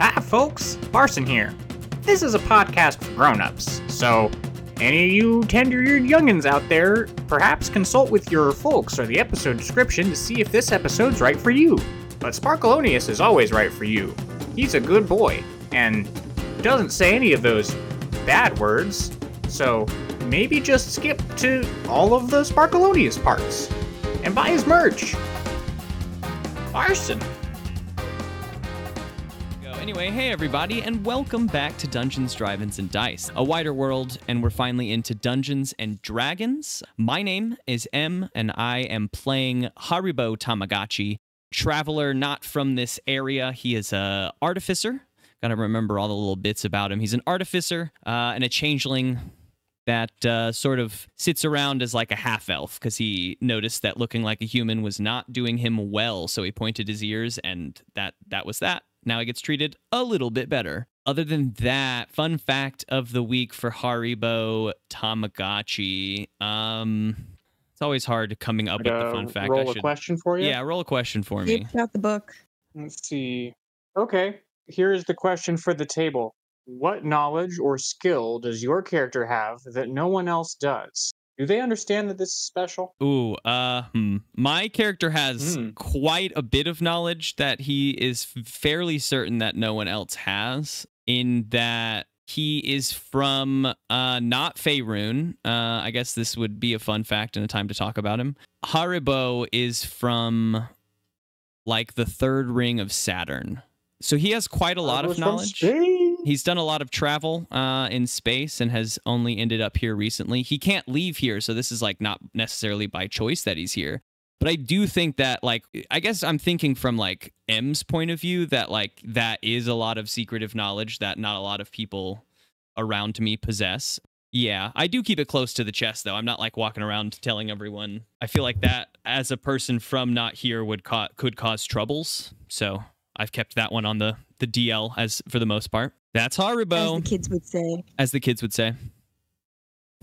Hi, folks. Barson here. This is a podcast for grown-ups, so any of you tender-eared youngins out there, perhaps consult with your folks or the episode description to see if this episode's right for you. But Sparkleoneous is always right for you. He's a good boy, and doesn't say any of those bad words, so maybe just skip to all of the Sparkleoneous parts and buy his merch. Barson. Anyway, hey everybody, and welcome back to Dungeons, Drive-ins, and Dice, a wider world, and we're finally into Dungeons and Dragons. My name is M, and I am playing Haribo Tamagotchi, traveler not from this area. He is a artificer. Gotta remember all the little bits about him. He's an artificer uh, and a changeling that uh, sort of sits around as like a half elf because he noticed that looking like a human was not doing him well. So he pointed his ears, and that that was that. Now he gets treated a little bit better. Other than that, fun fact of the week for Haribo Tamagotchi. Um, it's always hard coming up with the fun fact. roll I a should, question for you. yeah, roll a question for me. Keep out the book. Let's see. Okay, here is the question for the table. What knowledge or skill does your character have that no one else does? Do they understand that this is special? Ooh, uh, hmm. my character has Hmm. quite a bit of knowledge that he is fairly certain that no one else has. In that he is from uh, not Faerun. Uh, I guess this would be a fun fact and a time to talk about him. Haribo is from like the third ring of Saturn, so he has quite a lot of knowledge. He's done a lot of travel uh, in space and has only ended up here recently. He can't leave here, so this is like not necessarily by choice that he's here. But I do think that like I guess I'm thinking from like M's point of view that like that is a lot of secretive knowledge that not a lot of people around me possess. Yeah, I do keep it close to the chest though. I'm not like walking around telling everyone. I feel like that as a person from not here would ca- could cause troubles. So I've kept that one on the the DL as for the most part. That's As Haribo, the kids would say. as the kids would say.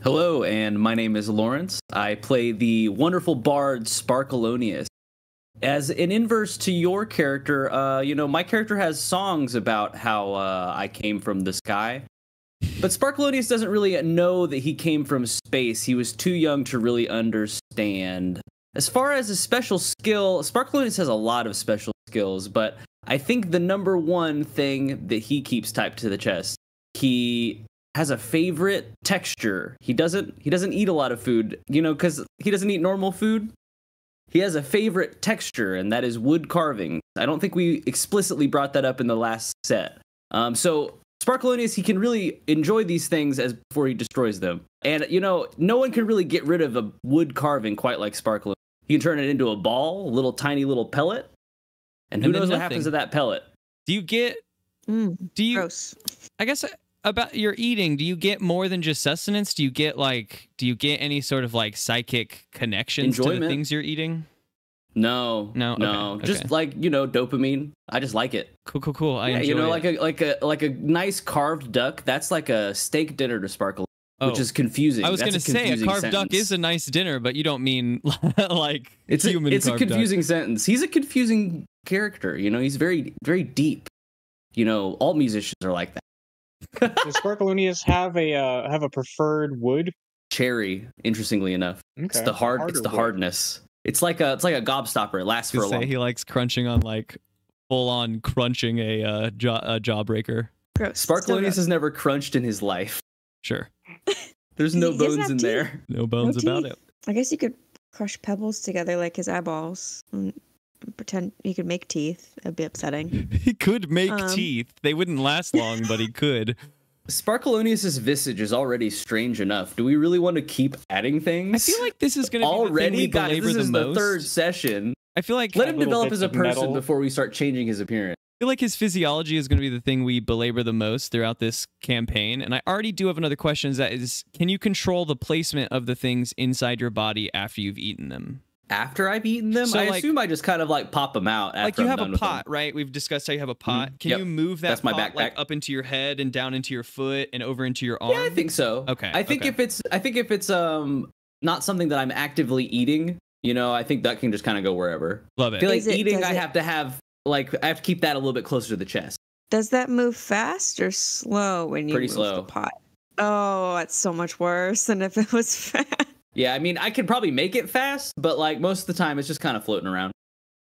Hello, and my name is Lawrence. I play the wonderful bard Sparkleoneous. As an inverse to your character, uh, you know, my character has songs about how uh, I came from the sky. But Sparkleoneous doesn't really know that he came from space. He was too young to really understand. As far as a special skill, Sparkleoneous has a lot of special skills, but I think the number one thing that he keeps typed to the chest, he has a favorite texture. He doesn't he doesn't eat a lot of food, you know, cuz he doesn't eat normal food. He has a favorite texture and that is wood carving. I don't think we explicitly brought that up in the last set. Um, so Sparkleoneous, he can really enjoy these things as before he destroys them. And you know, no one can really get rid of a wood carving quite like Sparkleoneous. He can turn it into a ball, a little tiny little pellet. And who And then knows what happens to that pellet? Do you get? Mm, Do you? gross. I guess uh, about your eating. Do you get more than just sustenance? Do you get like? Do you get any sort of like psychic connections to the things you're eating? No, No? no, Okay, just okay. like you know, dopamine. I just like it. Cool, cool, cool. I yeah, enjoy you know, it. like a like a like a nice carved duck. That's like a steak dinner to Sparkle, which Oh. is confusing. I was That's gonna say a confusing carved duck is a nice dinner, but you don't mean like it's a, human. it's a carved duck. confusing sentence. He's a confusing character. You know, he's very very deep. You know, all musicians are like that. Does Sparkleoneous have a uh, have a preferred wood? Cherry, interestingly enough, it's the hard. It's the wood. hardness. It's like a it's like a gobstopper. It lasts To for a say long. he likes crunching on like full on crunching a uh, jaw a jawbreaker. Gross. Still Sparkleoneous has never crunched in his life. Sure, There's no bones in teeth. there. no bones about it. I guess you could crush pebbles together like his eyeballs and pretend he could make teeth. That'd be upsetting. He could make Um, teeth. They wouldn't last long, but he could. Sparkleoneous's visage is already strange enough. Do we really want to keep adding things? I feel like this is going to be the thing already, we guys. This the is most. the third session. I feel like Let him develop as a person metal. before we start changing his appearance. I feel like his physiology is going to be the thing we belabor the most throughout this campaign. And I already do have another question is that is can you control the placement of the things inside your body after you've eaten them? After I've eaten them, So, I like- assume I just kind of like pop them out. After like you I'm have done a with them. pot, right? We've discussed how you have a pot. Can Yep. you move that That's my pot like up into your head and down into your foot and over into your arm? Yeah, I think so. Okay, I think okay. if it's, I think if it's um not something that I'm actively eating, you know, I think that can just kind of go wherever. Love I it. feel like it- eating, I it- have to have like I have to keep that a little bit closer to the chest. Does that move fast or slow when you Pretty move slow. the pot? Oh, that's so much worse than if it was fast. Yeah, I mean, I could probably make it fast, but like most of the time, it's just kind of floating around.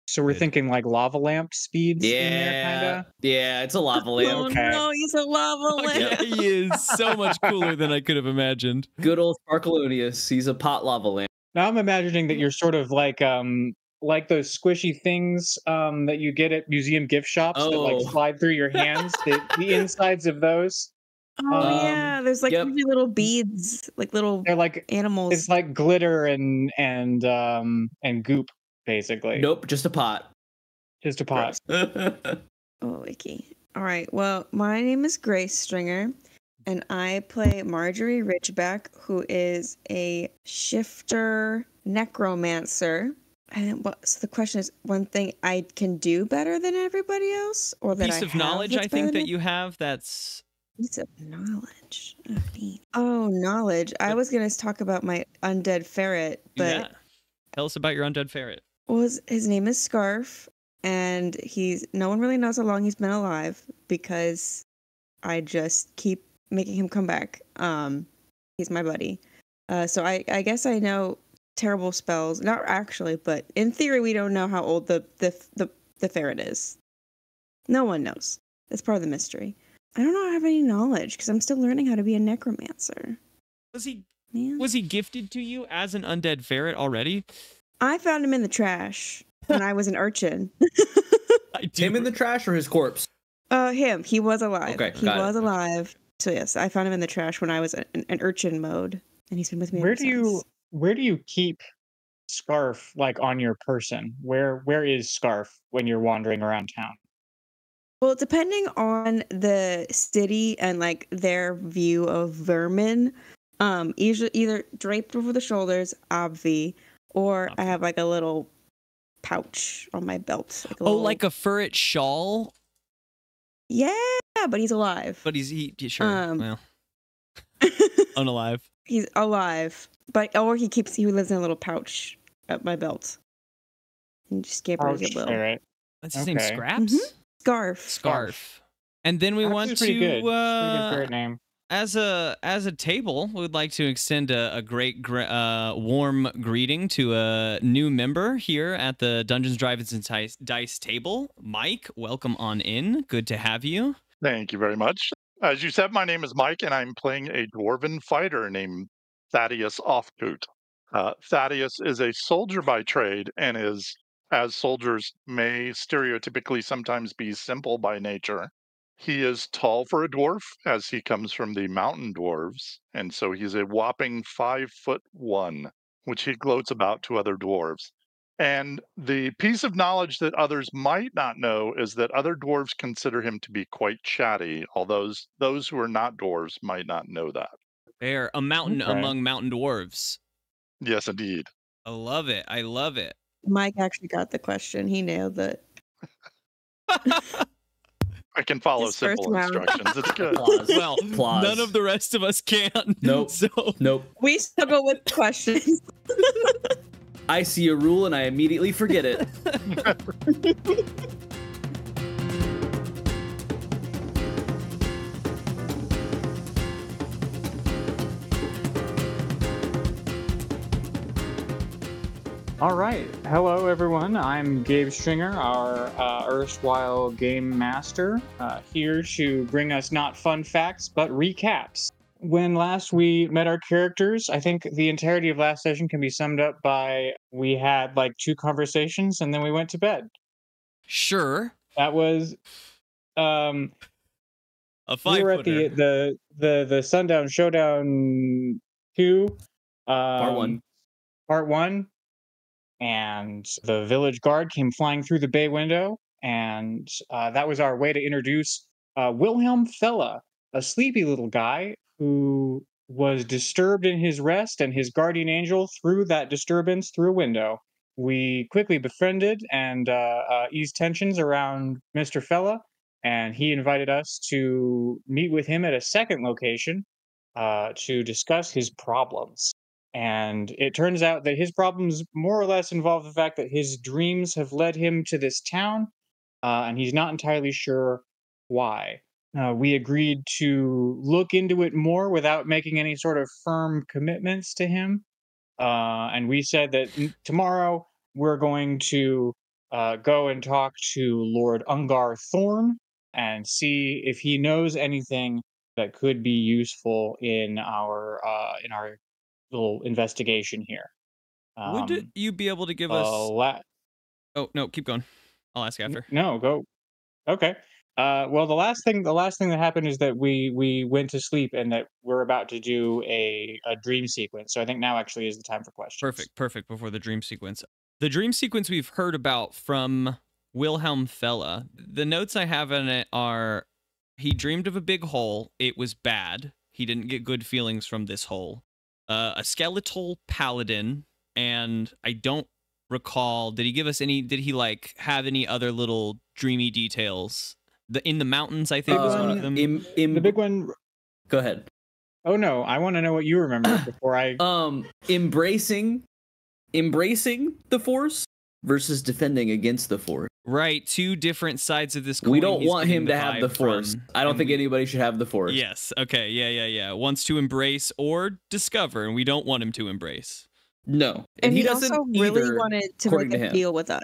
So we're thinking like lava lamp speeds in there, Yeah, yeah, it's a lava Oh lamp. Okay. no, he's a lava Yeah, lamp. he is so much cooler than I could have imagined. Good old Sparkleoneous. He's a pot lava lamp. Now I'm imagining that you're sort of like um like those squishy things um that you get at museum gift shops that Oh. like slide through your hands. the, the insides of those, Oh Um, yeah, there's like yep. little beads, like little they're like animals. it's like glitter and and um and goop basically. Nope, just a pot. Just a pot. Oh, Wiki. All right. Well, my name is Grace Stringer, and I play Margery Ridgeback, who is a shifter necromancer. And what? So the question is, one thing I can do better than everybody else, or that Piece I of have knowledge I think than that you have that's Piece of knowledge. Oh, neat. Oh, knowledge. I was gonna talk about my undead ferret, but yeah. Tell us about your undead ferret. was his name is Scarf, and he's no one really knows how long he's been alive because I just keep making him come back. Um, he's my buddy, uh, so I I guess I know terrible spells. Not actually, but in theory, we don't know how old the the the, the ferret is. No one knows. That's part of the mystery. I don't know I have any knowledge because I'm still learning how to be a necromancer. Was he Man, was he gifted to you as an undead ferret already? I found him in the trash when I was an urchin. I do. Him in the trash or his corpse? Uh, him. He was alive. Okay, he got it. was alive. So yes, I found him in the trash when I was in an urchin mode, and he's been with me. Where ever do you since. where do you keep scarf like on your person? Where where is scarf when you're wandering around town? Well, depending on the city and like their view of vermin, um, usually either draped over the shoulders, obvi, or I have like a little pouch on my belt. Like Oh, little- like a ferret shawl, yeah, but he's alive. but he's he, he- sure. Um, well, unalive. he's alive, but or he keeps he lives in a little pouch at my belt. And just scampers Ouch, at will. ferret. What's his name? Okay. Scraps. Mhm. Scarf. Scarf. And then we That's want to good. Uh, ferret name. as a as a table, we would like to extend a, a great gr- uh, warm greeting to a new member here at the Dungeons, Dragons, and Dice, Dice table. Mike, welcome on in. Good to have you. Thank you very much. As you said, my name is Mike, and I'm playing a dwarven fighter named Thadeus Ofkoot. Uh, Thadeus is a soldier by trade and is, as soldiers may stereotypically sometimes be simple by nature. He is tall for a dwarf, as he comes from the mountain dwarves, and so he's a whopping five foot one, which he gloats about to other dwarves. And the piece of knowledge that others might not know is that other dwarves consider him to be quite chatty, although those, who are not dwarves might not know that. They are a mountain Okay. among mountain dwarves. Yes, indeed. I love it. I love it. Mike actually got the question. He nailed it. I can follow His simple instructions. It's good. Applause. well, Applause. none of the rest of us can. Nope. So Nope. We struggle with questions. I see a rule and I immediately forget it. All right. Hello, everyone. I'm Gabe Stringer, our uh, erstwhile game master, uh, here to bring us not fun facts, but recaps. When last we met our characters, I think the entirety of last session can be summed up by we had like two conversations and then we went to bed. sure, That was um a five we were at the the the the Sundown Showdown two, um, part one. part one, and the village guard came flying through the bay window, and uh, that was our way to introduce uh, Wilhelm Fella, a sleepy little guy who was disturbed in his rest, and his guardian angel threw that disturbance through a window. We quickly befriended and uh, uh, eased tensions around Mr. Fella, and he invited us to meet with him at a second location uh, to discuss his problems. And it turns out that his problems more or less involve the fact that his dreams have led him to this town, uh, and he's not entirely sure why. Uh, we agreed to look into it more without making any sort of firm commitments to him. Uh, and we said that n- tomorrow we're going to uh, go and talk to Lord Ungar Thorn and see if he knows anything that could be useful in our uh, in our little investigation here. Would Um, you be able to give uh, us? la- Oh no, keep going. I'll ask after. No, go. Okay. Uh, well, the last thing the last thing that happened is that we we went to sleep and that we're about to do a a dream sequence. So I think now actually is the time for questions. Perfect, perfect. Before the dream sequence, the dream sequence we've heard about from Wilhelm Fella. The notes I have in it are: he dreamed of a big hole. It was bad. He didn't get good feelings from this hole. Uh, a skeletal paladin, and I don't recall. Did he give us any? Did he like have any other little dreamy details? The in the mountains, I think was one of Uh, them. Im- im- The big one Go ahead. oh no, I want to know what you remember before I. Um, embracing, embracing the force versus defending against the force. Right, two different sides of this coin. we don't want him to have the force. from, I don't think we- anybody should have the force. Yes. Okay. Yeah. Yeah. Yeah. Wants to embrace or discover, and we don't want him to embrace. No, And, he, doesn't also really either, wanted to make to a him. deal with us.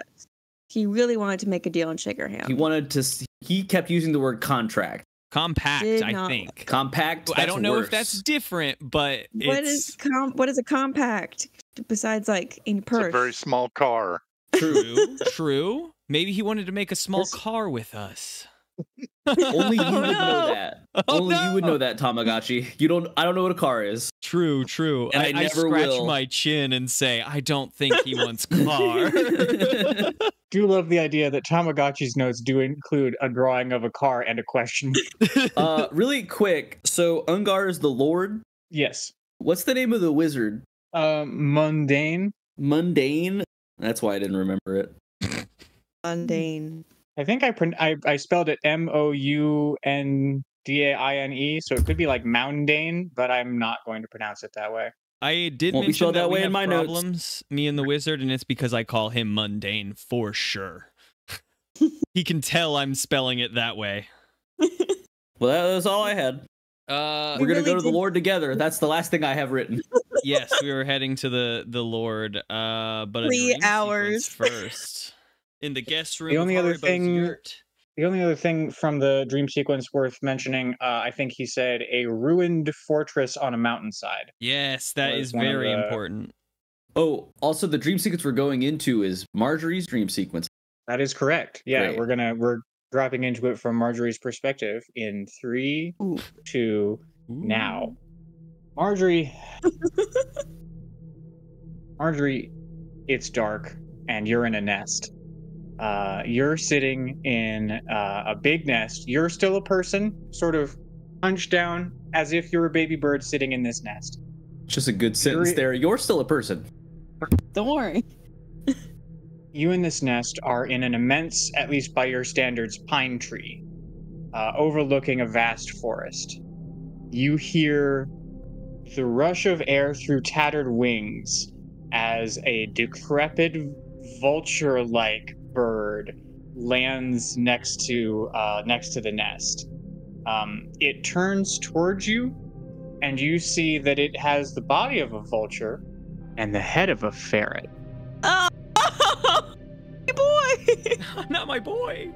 He really wanted to make a deal and shake our hand. He wanted to. He kept using the word contract, Compact. Did I not- think. compact. I don't know worse. if that's different, but What it's is com- what is a compact besides like in purse? It's a very small car. True. true. Maybe he wanted to make a small This- car with us. Only you Oh, would know that. Oh, Only you would know that, Tamagotchi. You don't. I don't know what a car is. True. True. And I never scratch will. my chin and say, I don't think he wants car. do love the idea that Tamagotchi's notes do include a drawing of a car and a question. uh, really quick. So Ungar is the Lord. yes. What's the name of the wizard? Um, mundane. Mundane. That's why I didn't remember it. mundane. I think I, pron- I I spelled it M O U N D A I N E, so it could be like moundane, but I'm not going to pronounce it that way. I did Won't be mention spelled that, that we way in have my notes. me and the wizard, and it's because I call him mundane for sure. he can tell I'm spelling it that way. Well, that was all I had. Uh, We're gonna really go to the Lord together. That's the last thing I have written. yes, we were heading to the the Lord, uh, but Three dream hours. first in the guest room. The only other Haribo's thing- yurt. The only other thing from the dream sequence worth mentioning, uh, I think he said a ruined fortress on a mountainside. Yes, that was is one of very the- important. Oh, also the dream sequence we're going into is Margery's dream sequence. That is correct. Yeah, Great. we're gonna we're dropping into it from Margery's perspective in three, Ooh. two, Ooh. now. Margery, Margery, it's dark and you're in a nest. Uh, you're sitting in uh, a big nest. You're still a person, sort of hunched down as if you're a baby bird sitting in this nest. Just a good sentence You're- there. You're still a person. Don't worry. You and this nest are in an immense, at least by your standards, pine tree, uh, overlooking a vast forest. You hear the rush of air through tattered wings as a decrepit vulture like bird lands next to uh, next to the nest. Um, it turns towards you, and you see that it has the body of a vulture and the head of a ferret. Oh, hey boy. Not my boy.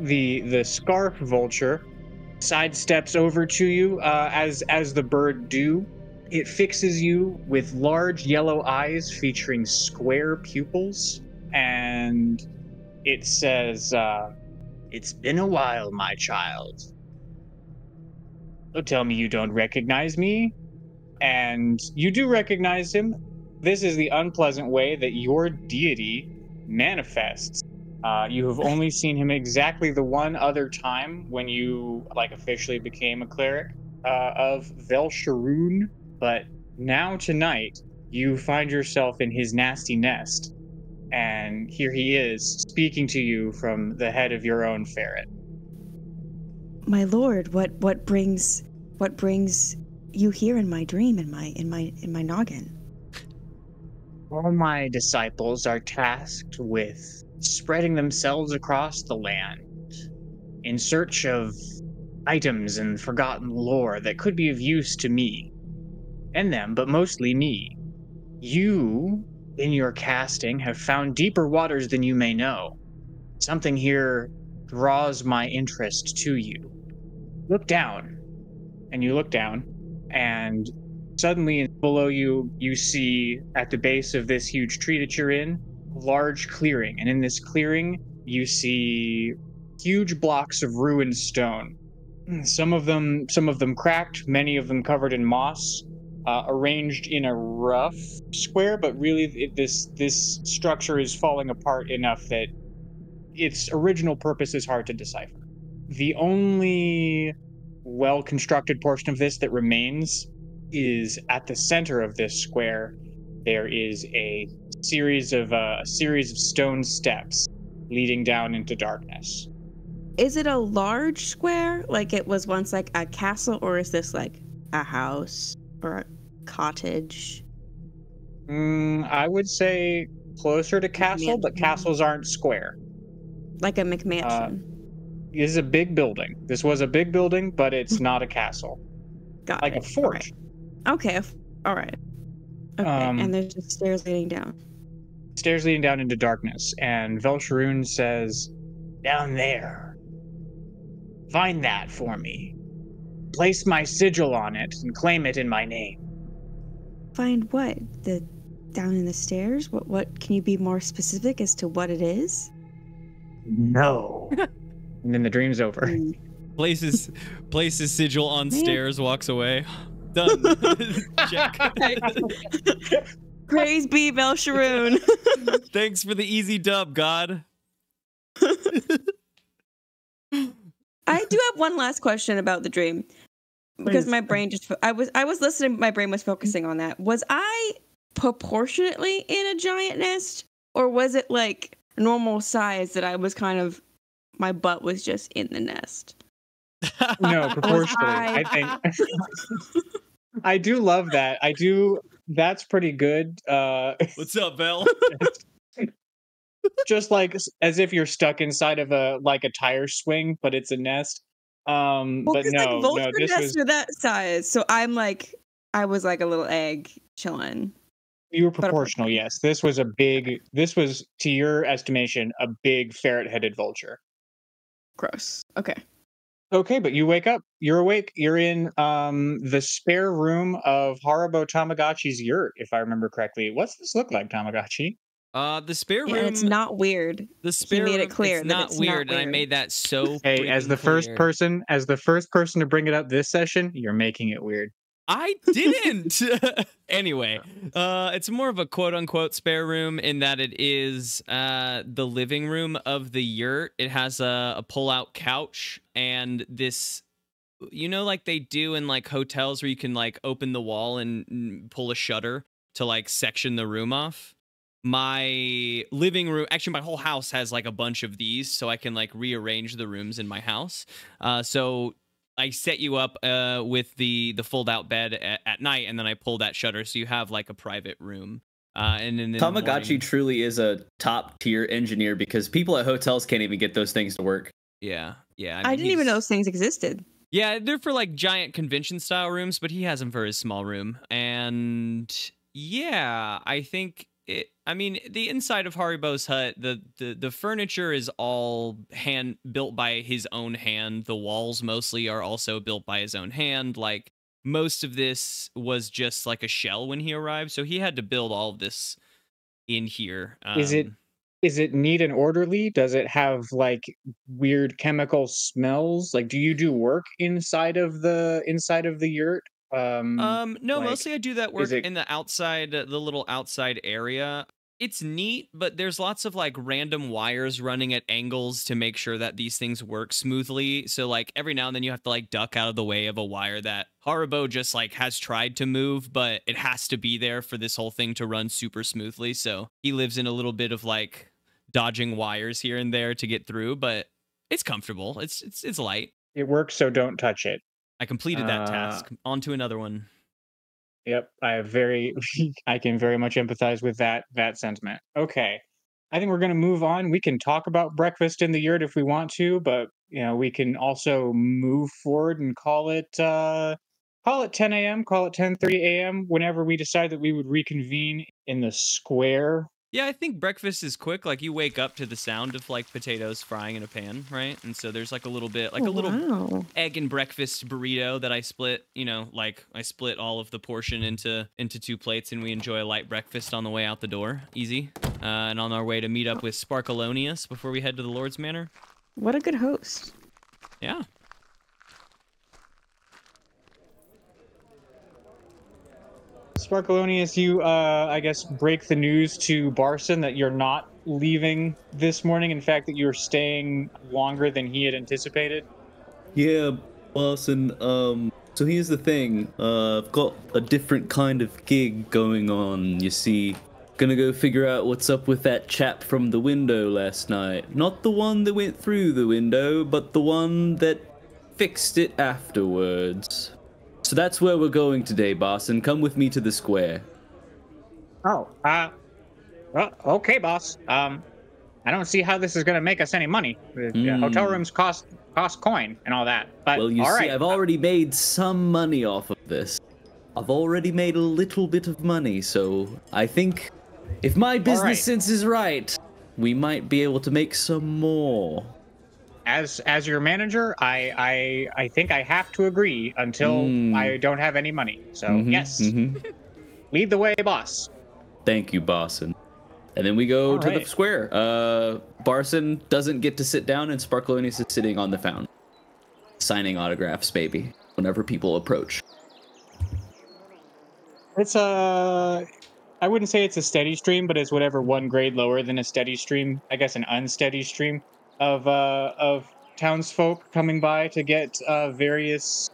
the the scarf vulture sidesteps over to you uh, as as the bird do. It fixes you with large yellow eyes featuring square pupils, and it says, uh, "It's been a while, my child. Don't tell me you don't recognize me." And you do recognize him. This is the unpleasant way that your deity manifests. Uh, you have only seen him exactly the one other time when you like officially became a cleric uh, of Velsharoon, but now tonight you find yourself in his nasty nest, and here he is speaking to you from the head of your own ferret. my lord, what what brings what brings you here in my dream in my in my in my noggin? All my disciples are tasked with spreading themselves across the land, in search of items and forgotten lore that could be of use to me and them, but mostly me. You, in your casting, have found deeper waters than you may know. Something here draws my interest to you. Look down. And you look down, and suddenly below you, you see at the base of this huge tree that you're in, a large clearing. And in this clearing, you see huge blocks of ruined stone. Some of them, some of them cracked, many of them covered in moss, uh, arranged in a rough square. But really, it, this this structure is falling apart enough that its original purpose is hard to decipher. The only well constructed portion of this that remains is at the center of this square. There is a series of uh, a series of stone steps leading down into darkness. Is it a large square, like it was once like a castle, or is this like a house or cottage? Mm, I would say closer to castle, but castles aren't square. Like a McMansion? This is a big building. This was a big building, but it's not a castle. Got Like a it. fort. Okay. okay. All right. Okay. Um, and there's just stairs leading down. Stairs leading down into darkness, and Velsharoon says, Down there. Find that for me. Place my sigil on it and claim it in my name. Find what? The down in the stairs? What? What? Can you be more specific as to what it is? No. and then the dream's over. Mm. Places places sigil on Man. stairs, walks away. Done. Check. Praise be Velsharoon. Thanks for the easy dub, God. I do have one last question about the dream because my brain just i was I was listening my brain was focusing on that. Was I proportionately in a giant nest or was it like normal size that I was kind of my butt was just in the nest? No, proportionally. I I- think I do love that. I do that's pretty good. Uh What's up, Vel? just like as if you're stuck inside of a like a tire swing, but it's a nest. Um Well, but no, like no, vulture this nests was are that size, so I'm like I was like a little egg chilling. you were proportional, yes. This was a big this was to your estimation a big ferret headed vulture. Gross. Okay. Okay, but you wake up. You're awake. You're in um the spare room of Haribo Tamagotchi's yurt, if I remember correctly. What's this look like, Tamagotchi? Uh, the spare room. Yeah, and it's not weird. the spare made it room, clear It's not it's not weird, and I made that so. Hey, as freaking the first clear. person, as the first person to bring it up this session, you're making it weird. I didn't. anyway, uh, it's more of a quote unquote spare room in that it is uh, the living room of the yurt. It has a, a pull out couch and this, you know, like they do in like hotels where you can like open the wall and pull a shutter to like section the room off. My living room, actually, my whole house has like a bunch of these, so I can like rearrange the rooms in my house. Uh, so I set you up uh, with the the fold out bed at, at night, and then I pull that shutter, so you have like a private room. Uh, and then in the Tamagotchi morning- truly is a top tier engineer because people at hotels can't even get those things to work. yeah, yeah. I, mean, didn't even know those things existed. Yeah, they're for like giant convention style rooms, but he has them for his small room. And yeah, I think it. I mean, the inside of Haribo's hut, the the the furniture is all hand built by his own hand. The walls mostly are also built by his own hand. Like most of this was just like a shell when he arrived, so he had to build all of this in here. Is it- Um, Is it neat and orderly? Does it have like weird chemical smells? Like, do you do work inside of the inside of the yurt? Um, Um, no, like, mostly I do that work it- in the outside, the little outside area. It's neat, but there's lots of like random wires running at angles to make sure that these things work smoothly. So like every now and then you have to like duck out of the way of a wire that Haribo just like has tried to move, but it has to be there for this whole thing to run super smoothly. So he lives in a little bit of like dodging wires here and there to get through, but it's comfortable. It's it's it's light. it works, so don't touch it. I completed that Uh, task. On to another one. Yep, I have very, I can very much empathize with that that sentiment. Okay, I think we're gonna move on. We can talk about breakfast in the yurt if we want to, but you know, we can also move forward and call it uh, call it 10 a.m., call it 10:30 a.m. Whenever we decide that we would reconvene in the square. Yeah, I think breakfast is quick. Like you wake up to the sound of like potatoes frying in a pan, right? And so there's like a little bit, like a Oh, little wow. egg and breakfast burrito that I split. You know, like I split all of the portion into into two plates, and we enjoy a light breakfast on the way out the door. Easy. Uh, and on our way to meet up with Sparkleoneous before we head to the Lord's Manor. What a good host. Yeah. Sparkleoneous, you, uh, I guess, break the news to Barson that you're not leaving this morning. In fact, that you're staying longer than he had anticipated. Yeah, Barson, um, so here's the thing. Uh, I've got a different kind of gig going on, you see. Gonna go figure out what's up with that chap from the window last night. Not the one that went through the window, but the one that fixed it afterwards. So that's where we're going today, boss, and Come with me to the square. Oh, uh, well, okay, boss. Um, I don't see how this is going to make us any money. Mm. hotel rooms cost cost coin and all that. But Well, you see, right. I've already made some money off of this. I've already made a little bit of money, so I think if my business right. sense is right, we might be able to make some more. As as your manager, I I I think I have to agree until Mm. I don't have any money. So Mhm, yes, mhm. lead the way, boss. Thank you, Barson. And then we go All to the square. Uh, Barson doesn't get to sit down, and Sparkleoneous is sitting on the fountain, signing autographs, maybe, whenever people approach. It's a. I wouldn't say it's a steady stream, but it's whatever one grade lower than a steady stream. I guess an unsteady stream of uh of townsfolk coming by to get uh various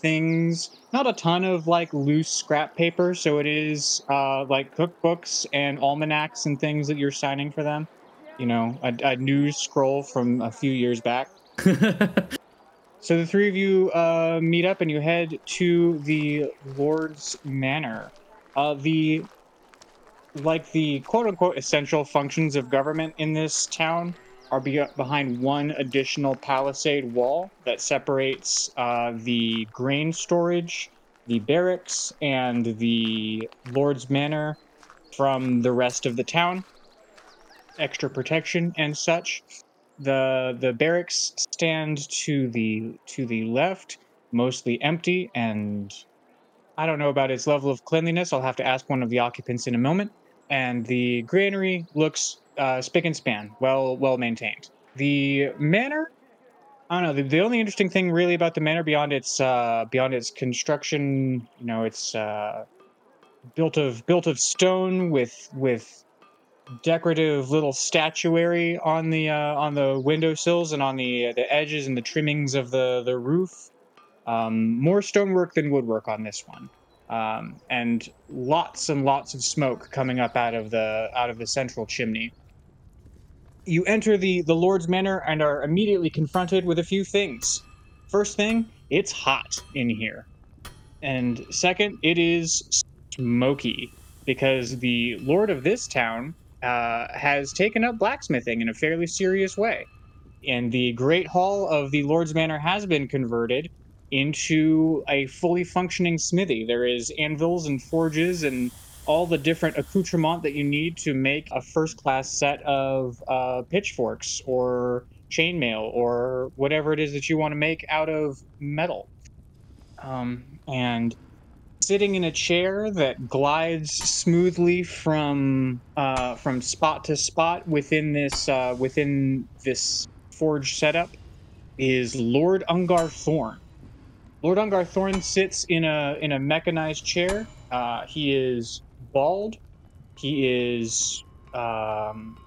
things. Not a ton of like loose scrap paper, so it is uh like cookbooks and almanacs and things that you're signing for them. You know, a, a news scroll from a few years back. So the three of you uh, meet up and you head to the Lord's Manor. Uh, the like the quote unquote essential functions of government in this town are be- behind one additional palisade wall that separates uh, the grain storage, the barracks, and the Lord's Manor from the rest of the town. Extra protection and such. The the barracks stand to the to the left mostly empty and i don't know about its level of cleanliness. I'll have to ask one of the occupants in a moment. And the granary looks uh, spick and span well well maintained the manor i don't know the, the only interesting thing really about the manor beyond its uh, beyond its construction you know it's uh, built of built of stone with with decorative little statuary on the uh, on the windowsills and on the the edges and the trimmings of the the roof. Um, more stonework than woodwork on this one, um, and lots and lots of smoke coming up out of the out of the central chimney. You enter the the Lord's Manor and are immediately confronted with a few things. First thing, it's hot in here, and second, it is smoky because the Lord of this town uh, has taken up blacksmithing in a fairly serious way. And the Great Hall of the Lord's Manor has been converted into a fully functioning smithy. There is anvils and forges and all the different accoutrement that you need to make a first class set of uh, pitchforks or chainmail or whatever it is that you want to make out of metal. Um, and sitting in a chair that glides smoothly from uh, from spot to spot within this uh, within this forge setup is Lord Ungar Thorn. Lord Ungar Thorn sits in a in a mechanized chair. Uh, he is bald. He is um,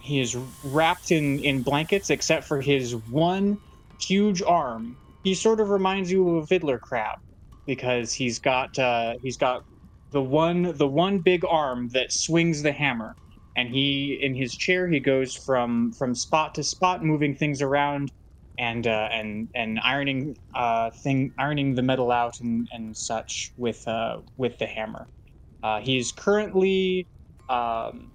he is wrapped in in blankets except for his one huge arm. He sort of reminds you of a fiddler crab because he's got uh, he's got the one the one big arm that swings the hammer, and he in his chair he goes from from spot to spot, moving things around, and uh, and and ironing uh, thing ironing the metal out and and such with uh, with the hammer. Uh, he's currently um,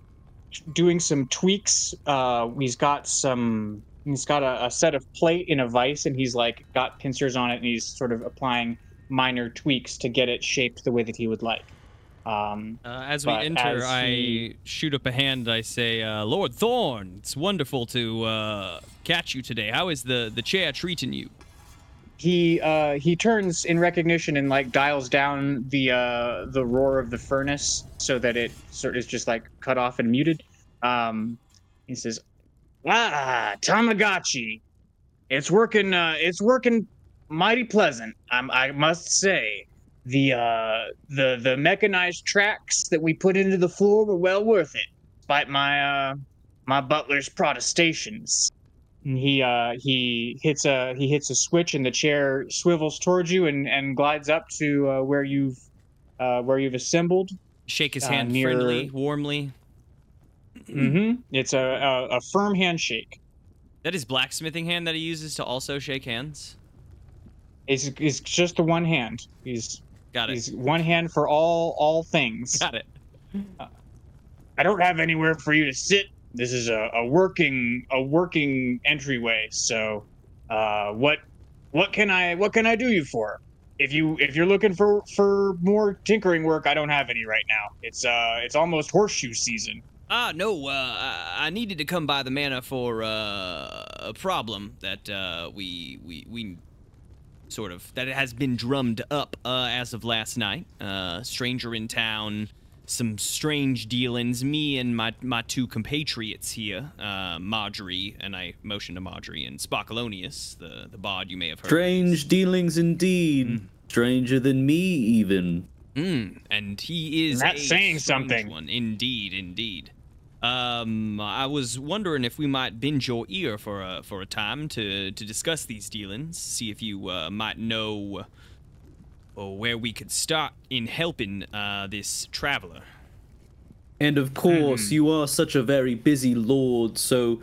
doing some tweaks. Uh, he's got some He's got a, a set of plate in a vise, and he's like got pincers on it, and he's sort of applying minor tweaks to get it shaped the way that he would like. Um, Uh, as we enter, as I shoot up a hand. I say, uh, "Lord Thorn, it's wonderful to uh, catch you today. How is the the chair treating you?" He uh, he turns in recognition and like dials down the uh, the roar of the furnace so that it sort of is just like cut off and muted. Um, he says, "Ah, Tamagotchi, it's working. Uh, it's working mighty pleasant. I'm, I must say." The uh the the mechanized tracks that we put into the floor were well worth it, despite my uh my butler's protestations. And he uh he hits a he hits a switch and the chair swivels towards you and and glides up to uh, where you've uh where you've assembled. Shake his Uh, hand near- friendly, warmly. Mm-hmm. It's a, a a firm handshake. That is blacksmithing hand that he uses to also shake hands. It's it's just the one hand. He's Got it. he's one hand for all all things. Got it. I don't have anywhere for you to sit. This is a, a working a working entryway. So, uh, what what can I what can I do you for? If you if you're looking for for more tinkering work, I don't have any right now. It's uh it's almost horseshoe season. Ah, no, uh, I, needed to come by the manor for uh, a problem that uh, we we we sort of that has been drummed up uh, as of last night. Uh, stranger in town, some strange dealings. Me and my my two compatriots here, uh, Margery, and I motion to Margery and Sparkleoneous, the the bard you may have heard. Strange dealings indeed. Stranger than me, even. Mm, and he is That's a saying strange something. One. Indeed, indeed. Um, I was wondering if we might bend your ear for a for a time to to discuss these dealings. See if you uh, might know or where we could start in helping uh, this traveler. And of course, you are such a very busy lord, so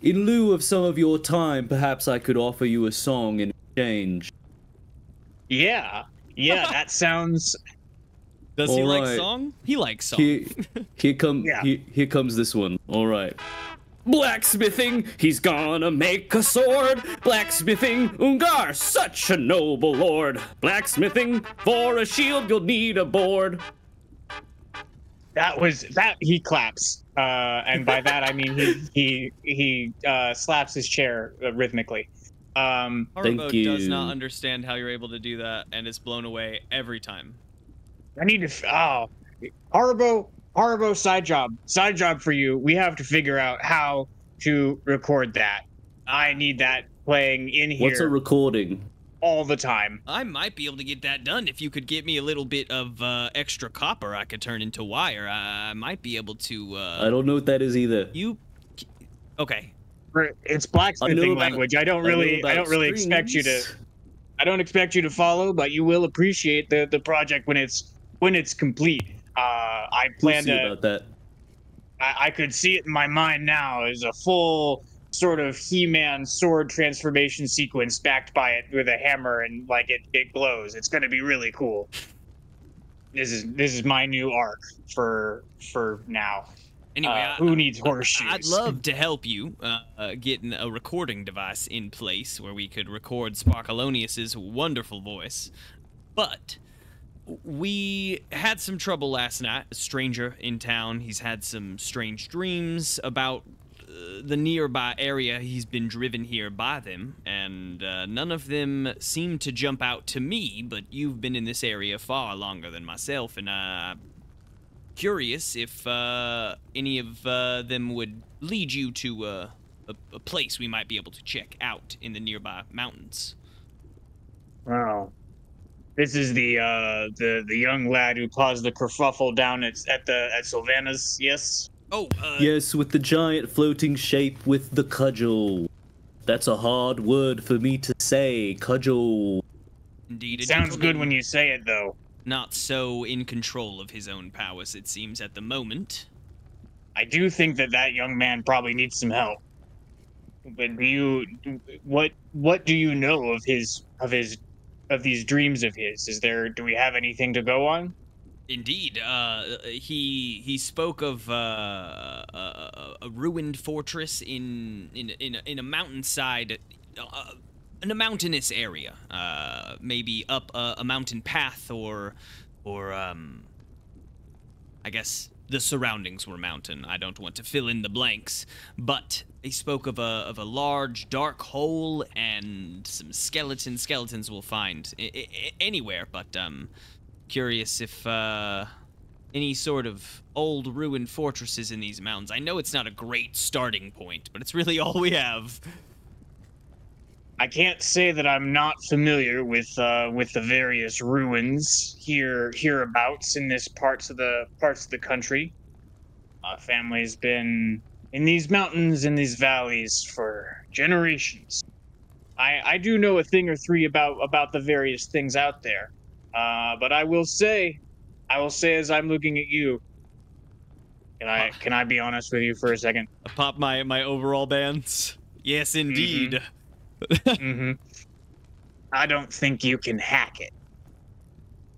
in lieu of some of your time, perhaps I could offer you a song in exchange. Yeah, yeah, that sounds. Does he like song? He likes song. Here, here come Yeah. here, here comes this one. All right. Blacksmithing, he's gonna make a sword. Blacksmithing, Ungar, such a noble lord. Blacksmithing, for a shield you'll need a board. That was that he claps, uh, and by that I mean he he he uh, slaps his chair uh, rhythmically. Um, Thank Haribo does not understand how you're able to do that and is blown away every time. I need to. Oh, Haribo, Haribo, side job, side job for you. We have to figure out how to record that. I need that playing in here What's a recording? all the time. I might be able to get that done if you could get me a little bit of uh, extra copper I could turn into wire. I, I might be able to. Uh, I don't know what that is either. You. Okay. For- It's I know blacksmithing about- language. I don't really, I about don't really expect you to. I don't expect you to follow, but you will appreciate the the project when it's when it's complete. Uh, I We'll plan see to. about that. I, I could see it in my mind now as a full sort of He-Man sword transformation sequence backed by it with a hammer and like it, it glows. It's gonna be really cool. This is this is my new arc for for now. Anyway, Uh, I, who needs horseshoes? I'd love to help you uh, uh, getting a recording device in place where we could record Sparkleoneous's wonderful voice. But we had some trouble last night. A stranger in town. He's had some strange dreams about uh, the nearby area. He's been driven here by them, and uh, none of them seem to jump out to me. But you've been in this area far longer than myself, and uh, curious if uh, any of uh, them would lead you to uh, a, a place we might be able to check out in the nearby mountains. Wow. This is the uh the the young lad who caused the kerfuffle down at at the at Sylvanas. Yes. Oh, uh, Yes, with the giant floating shape with the cudgel. That's a hard word for me to say. Cudgel. indeed. a Sounds good when you say it though. Not so in control of his own powers, it seems, at the moment. I do think that that young man probably needs some help. But do you what what do you know of his of his of these dreams of his? Is there do we have anything to go on? Indeed, uh, he he spoke of uh, a, a ruined fortress in in in a, in a mountainside, uh, in a mountainous area, uh, maybe up a, a mountain path or or um, I guess the surroundings were mountain. I don't want to fill in the blanks, but he spoke of a of a large dark hole and some skeletons. Skeletons we'll find I- I- anywhere, but um, curious if uh, any sort of old ruined fortresses in these mountains. I know it's not a great starting point, but it's really all we have. I can't say that I'm not familiar with uh, with the various ruins here hereabouts in this parts of the parts of the country. My family's been in these mountains in these valleys for generations. I I do know a thing or three about about the various things out there. Uh, but I will say, I will say as I'm looking at you. Can I can I be honest with you for a second? I pop my my overall bands. Yes, indeed. Mm-hmm. I don't think you can hack it.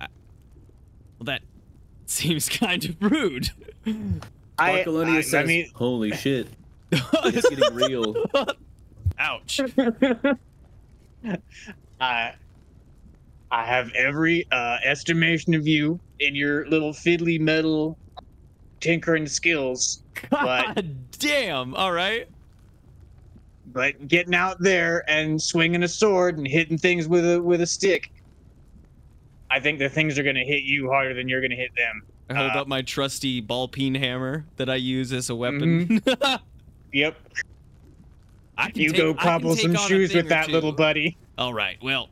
Well, that seems kind of rude. I, Barcolonia I, says, I mean, "Holy shit, it's getting real." Ouch. I I have every uh, estimation of you in your little fiddly metal tinkering skills, But- God damn. All right. but getting out there and swinging a sword and hitting things with a with a stick, I think the things are gonna hit you harder than you're gonna hit them. I hold Uh, up my trusty ball peen hammer that I use as a weapon. Yep, I can you take- go cobble some shoes with that little buddy. All right. Well,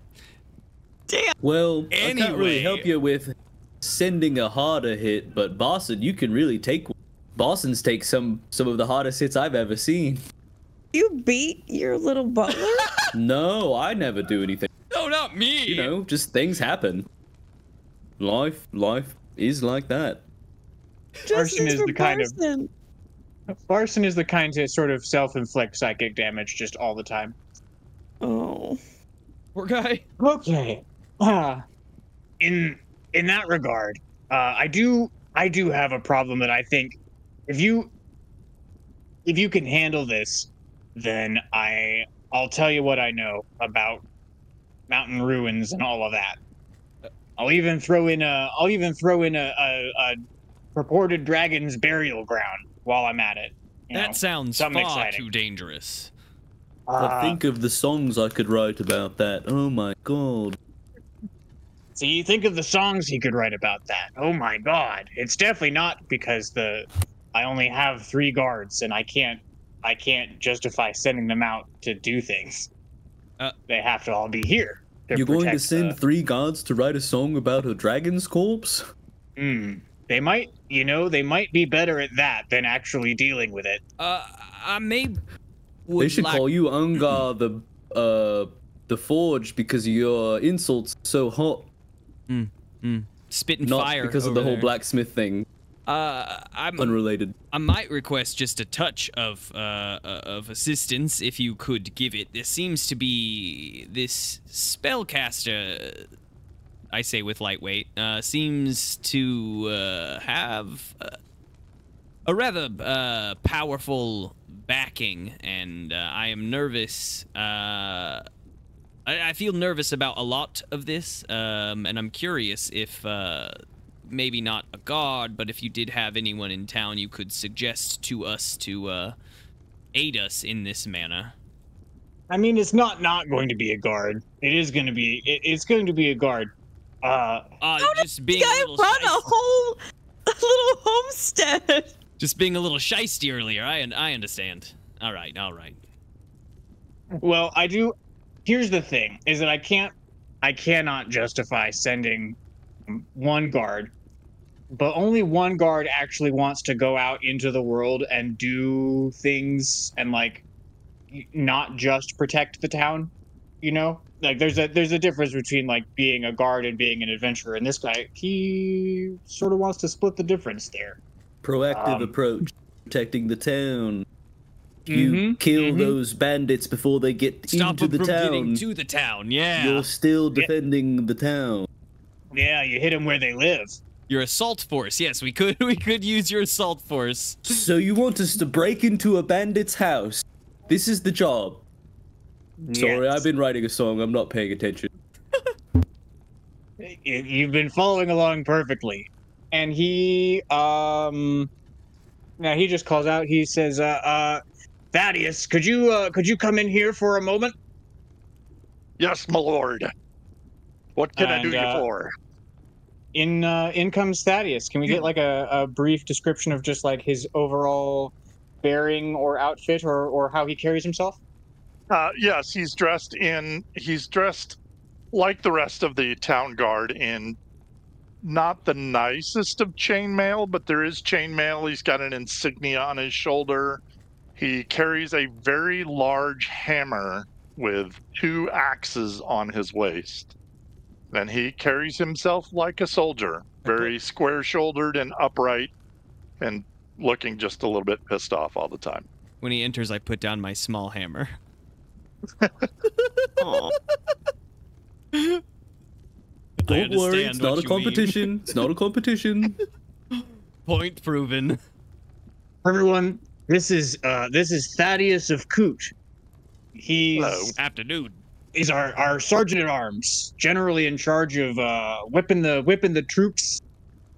Damn. Well, I can't really help you with sending a harder hit, but Barson, you can really take. one. Barson's take some some of the hardest hits I've ever seen. You beat your little butler? No, I never do anything. no, not me. You know, just things happen. Life, life is like that. Arson is the kind of- Barson. Barson is the kind to sort of self-inflict psychic damage just all the time. Oh. Poor guy. Okay. Uh, in in that regard, uh, I do I do have a problem that I think if you if you can handle this, then I I'll tell you what I know about mountain ruins and all of that. I'll even throw in a I'll even throw in a, a, a purported dragon's burial ground while I'm at it. you know. That sounds far exciting. too dangerous. But Uh, think of the songs I could write about that. Oh my god. See, you think of the songs he could write about that. Oh my god. It's definitely not because the I only have 3 guards and I can't I can't justify sending them out to do things. Uh, they have to all be here. To You're going to send the- three gods to write a song about a dragon's corpse? Hmm. They might, you know, they might be better at that than actually dealing with it. Uh, I may. They should like- call you Ungar the uh the Forge because your insults so hot, spitting not fire because of the over whole there. blacksmith thing. Uh, I'm. Unrelated. I might request just a touch of uh, uh, of assistance if you could give it. There seems to be this spellcaster. I say with lightweight. Uh, seems to uh, have uh, a rather uh, powerful backing, and uh, I am nervous. Uh, I, I feel nervous about a lot of this, um, and I'm curious if uh, maybe not a god, but if you did have anyone in town you could suggest to us to uh, aid us in this manner. I mean, it's not not going to be a guard. It is going to be it, it's going to be a guard. Uh Uh, just being This a guy little run a whole a little homestead. just being a little shisty earlier. I I understand. All right, all right. Well, I do. Here's the thing: is that I can't, I cannot justify sending one guard, but only one guard actually wants to go out into the world and do things and like, not just protect the town. You know, like there's a there's a difference between like being a guard and being an adventurer. And this guy, he sort of wants to split the difference there. Proactive Um, approach, protecting the town. You Mhm, kill mhm. those bandits before they get Stop into them the from getting town. to the town. Yeah. You're still Yeah. defending the town. Yeah, you hit them where they live. Your assault force. Yes, we could we could use your assault force. So you want us to break into a bandit's house? This is the job. Sorry, I've been writing a song. I'm not paying attention. You've been following along perfectly. And he, um, now he just calls out. He says, uh, uh, Thadeus, could you, uh, could you come in here for a moment? Yes, my lord. What can I do And, you uh, for? In, uh, in comes Thadeus. Can we get like a, a brief description of just like his overall bearing or outfit or, or how he carries himself? Uh, yes, he's dressed in. He's dressed like the rest of the town guard in not the nicest of chainmail, but there is chainmail. He's got an insignia on his shoulder. He carries a very large hammer with two axes on his waist. And he carries himself like a soldier, very square shouldered and upright, and looking just a little bit pissed off all the time. When he enters, I put down my small hammer. Aw. I Don't worry, understand it's not a competition. It's not a competition. Point proven. Everyone, this is, uh, this is Thadeus Ofkoot. He's, Hello. Afternoon. He's our, our sergeant at arms, generally in charge of uh, whipping the whipping the troops,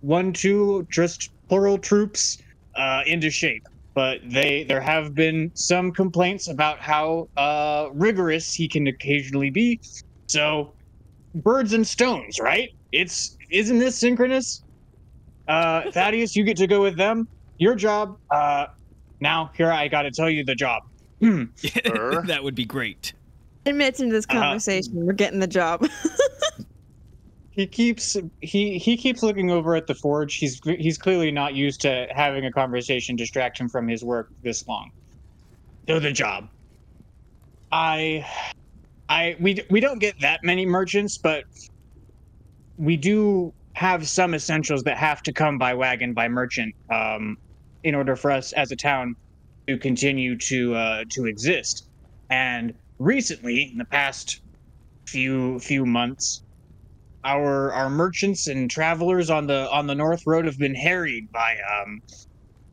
one two just plural troops, uh, into shape. But they there have been some complaints about how uh, rigorous he can occasionally be. So, birds and stones, right? It's isn't this synchronous? Uh, Thadeus, you get to go with them. Your job. Uh, now here I got to tell you the job. Hmm. That would be great. Ten minutes into this Uh-huh. conversation, we're getting the job. he keeps he he keeps looking over at the forge. He's he's clearly not used to having a conversation distract him from his work this long. Do the job. I I we we don't get that many merchants, but we do have some essentials that have to come by wagon by merchant um, in order for us as a town to continue to uh, to exist. And recently, in the past few few months, our our merchants and travelers on the on the north road have been harried by um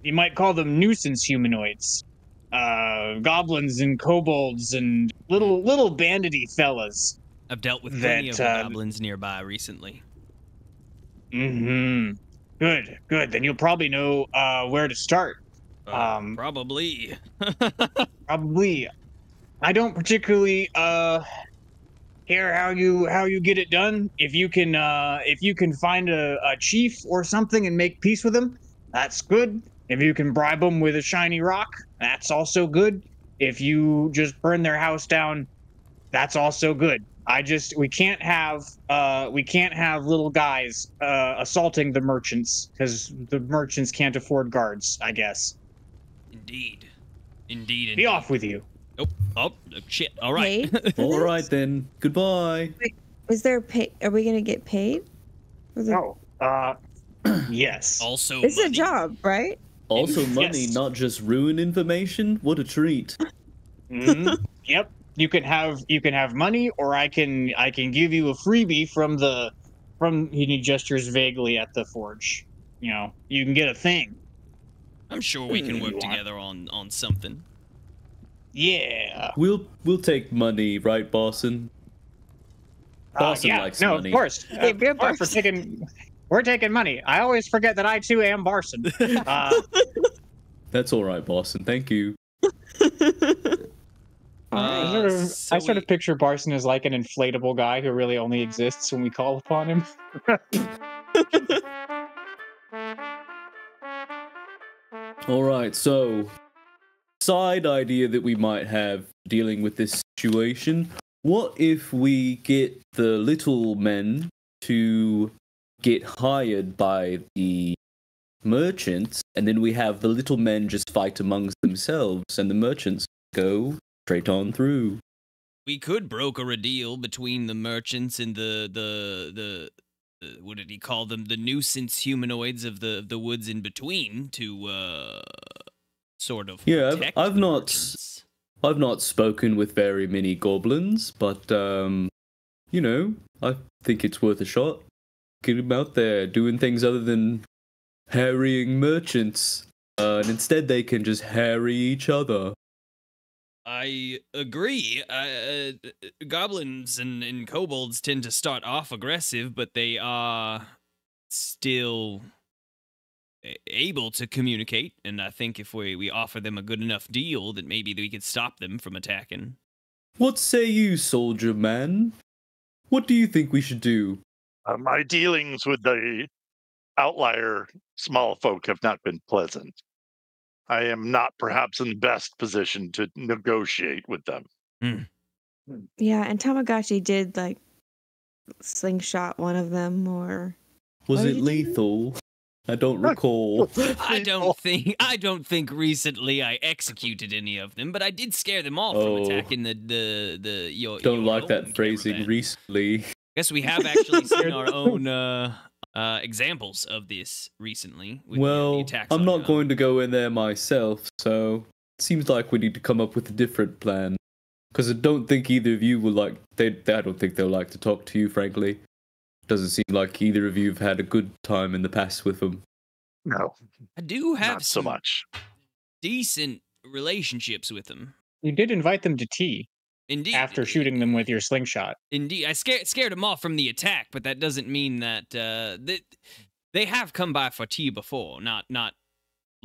you might call them nuisance humanoids. Uh goblins and kobolds and little little bandity fellas I've dealt with plenty That, of uh, goblins nearby recently. mm-hmm. Good good. Then you'll probably know uh where to start. Uh, Um, probably. probably i don't particularly uh care how you how you get it done. If you can uh if you can find a, a chief or something and make peace with him that's good. If you can bribe them with a shiny rock that's also good. If you just burn their house down that's also good. I just we can't have uh we can't have little guys uh assaulting the merchants because the merchants can't afford guards i guess. Indeed. Indeed. be off with you Oh, oh, shit. All right. All right then. Goodbye. Is there pay? Are we gonna get paid? Was it- Oh, uh, yes. also, It's a money. job, right? Also, money, Yes. not just ruin information. What a treat. Mhm. Yep. You can have you can have money, or I can I can give you a freebie from the from. He gestures vaguely at the forge. You know, you can get a thing. I'm sure we can You work together on on something. Yeah. We'll we'll take money, right, Barson? Uh, Barson yeah. likes no, money. of course. Uh, Hey, we're of course, we're taking we're taking money. I always forget that I too am Barson. Uh, That's all right, Barson. Thank you. I Uh, sort of, so I sort of picture Barson as like an inflatable guy who really only exists when we call upon him. All right, so side idea that we might have dealing with this situation. What if we get the little men to get hired by the merchants and then we have the little men just fight amongst themselves and the merchants go straight on through. We could broker a deal between the merchants and the the the. the what did he call them? The nuisance humanoids of the the woods in between to uh sort of Yeah, I've- I've not- I've not spoken with very many goblins, but um you know, I think it's worth a shot. get them out there doing things other than harrying merchants. Uh, and instead, they can just harry each other. I agree. Uh, goblins and, and kobolds tend to start off aggressive, but they are still able to communicate. And I think if we, we offer them a good enough deal, that maybe we could stop them from attacking. What say you, soldier man? What do you think we should do? Uh, my dealings with the outlier small folk have not been pleasant. I am not perhaps in the best position to negotiate with them. Yeah, and Tamagotchi did like slingshot one of them or Was it did do? lethal? I don't recall. I don't think I don't think recently I executed any of them, but I did scare them off Oh. from attacking the the the your. don't your like that phrasing caravan. recently. I guess we have actually seen our own uh, uh, examples of this recently. with the- the Well, I'm not uh, going to go in there myself, so it seems like we need to come up with a different plan. Because I don't think either of you will like. They, they, I don't think they'll like to talk to you, frankly. Doesn't seem like either of you have had a good time in the past with them. No, I do have not so much. decent relationships with them. You did invite them to tea Indeed. after shooting them with your slingshot. Indeed, I scared scared them off from the attack, but that doesn't mean that uh, they they have come by for tea before. Not not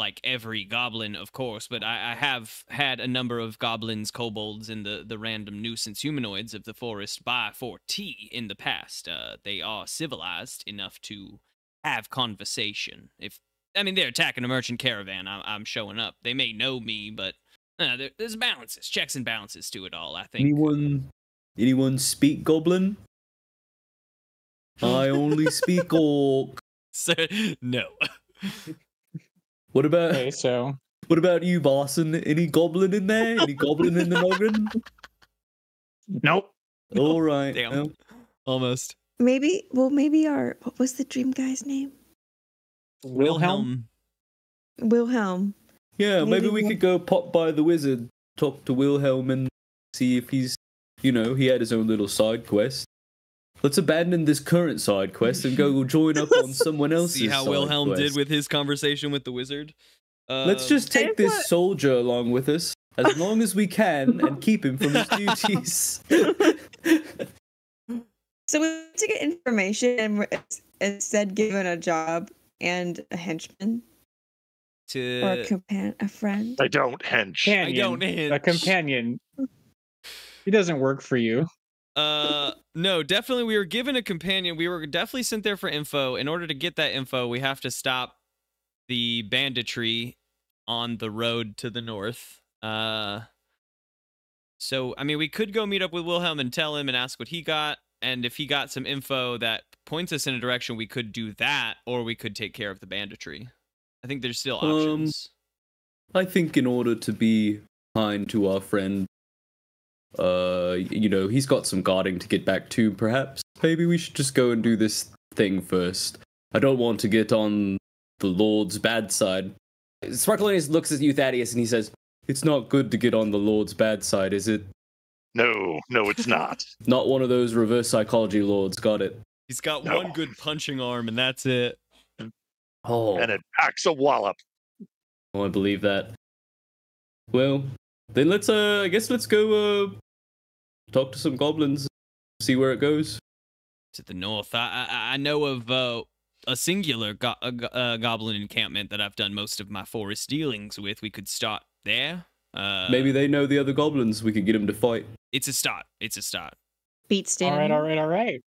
like every goblin, of course, but I, I have had a number of goblins, kobolds, and the the random nuisance humanoids of the forest by for tea in the past. Uh, they are civilized enough to have conversation. If I mean they're attacking a merchant caravan, I'm, I'm showing up. They may know me, but uh, there, there's balances, checks and balances to it all. I think. Anyone, anyone speak Goblin? I only speak Orc. So, no. What about Okay, so what about you, Barson? Any Goblin in there? Any Goblin in the noggin? nope. All right. Damn. well, Almost. maybe well maybe our what was the dream guy's name? Wilhelm. Wilhelm. Yeah, maybe, Maybe we we'll- could go pop by the wizard, talk to Wilhelm, and see if he's, you know, he had his own little side quest. Let's abandon this current side quest and go join up on someone else's. See how side Wilhelm did with his conversation with the wizard? Let's Um, just take this thought- soldier along with us as long as we can and keep him from his duties. So we went to get information and we're instead given a job and a henchman To... or a to. compan a friend. I don't hench. Companion. don't hench. A companion. He doesn't work for you. Uh, no, definitely. We were given a companion. We were definitely sent there for info. In order to get that info, we have to stop the banditry on the road to the north. Uh, so I mean, we could go meet up with Wilhelm and tell him and ask what he got, and if he got some info that points us in a direction, we could do that, or we could take care of the banditry. I think there's still Um, options. I think in order to be kind to our friend, uh, you know, he's got some guarding to get back to, perhaps. Maybe we should just go and do this thing first. I don't want to get on the Lord's bad side. Sparkleoneous looks at you, Thadeus, and he says, It's not good to get on the Lord's bad side, is it? No, no, it's not. Not one of those reverse psychology lords, got it. He's got no. one good punching arm, and that's it. Oh, and it packs a wallop. Oh, I believe that. Well, then let's uh I guess let's go uh talk to some goblins, see where it goes. to the north. I I, I know of uh, a singular go- a go- uh, goblin encampment that I've done most of my forest dealings with. We could start there. Uh, Maybe they know the other goblins. We could get them to fight. it's a start. It's a start. Beat All standing. right, all right, all right.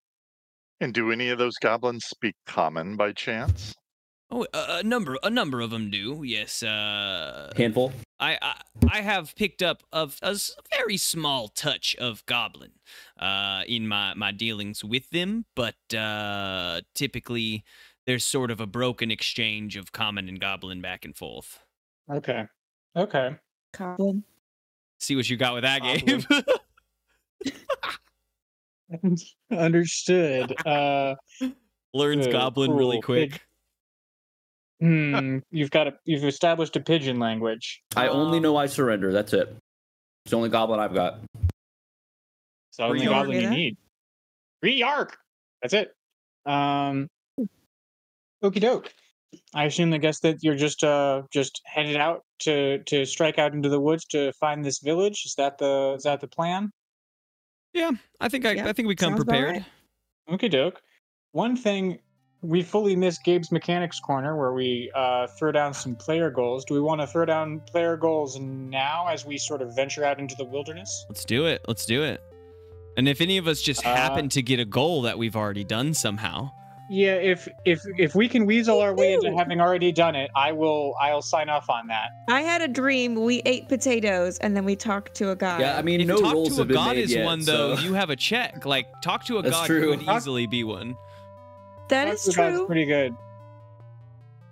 And do any of those goblins speak common by chance? Oh, a, a number a number of them do. Yes. Uh, Handful. I, I I have picked up of a s- very small touch of goblin uh, in my, my dealings with them, but uh, typically there's sort of a broken exchange of common and goblin back and forth. Okay. Okay. Goblin. See what you got with that, Goblin. Gabe. Understood. Uh Learns Uh, goblin really cool. Pig- quick. Hmm, you've got a you've established a pigeon language. I only Um, know I surrender. That's it. It's the only goblin I've got. It's the only Reark. goblin you Yeah. need. Reark. That's it. Um Okie doke. I assume, I guess that you're just uh just headed out to to strike out into the woods to find this village. Is that the is that the plan? Yeah, I think I, Yeah, I think we come sounds about prepared. right. Okie doke. One thing we fully missed Gabe's mechanics corner where we uh, throw down some player goals. Do we want to throw down player goals now as we sort of venture out into the wilderness? Let's do it. Let's do it. And if any of us just Uh, happen to get a goal that we've already done somehow, Yeah, if if if we can weasel our way into having already done it, I will I'll sign off on that. I had a dream. We ate potatoes and then we talked to a god. Yeah, I mean, if no talk rolls to a have god is yet, one though, you have a check. Like talk to a That's god true. could easily be one. That That's is true. pretty good.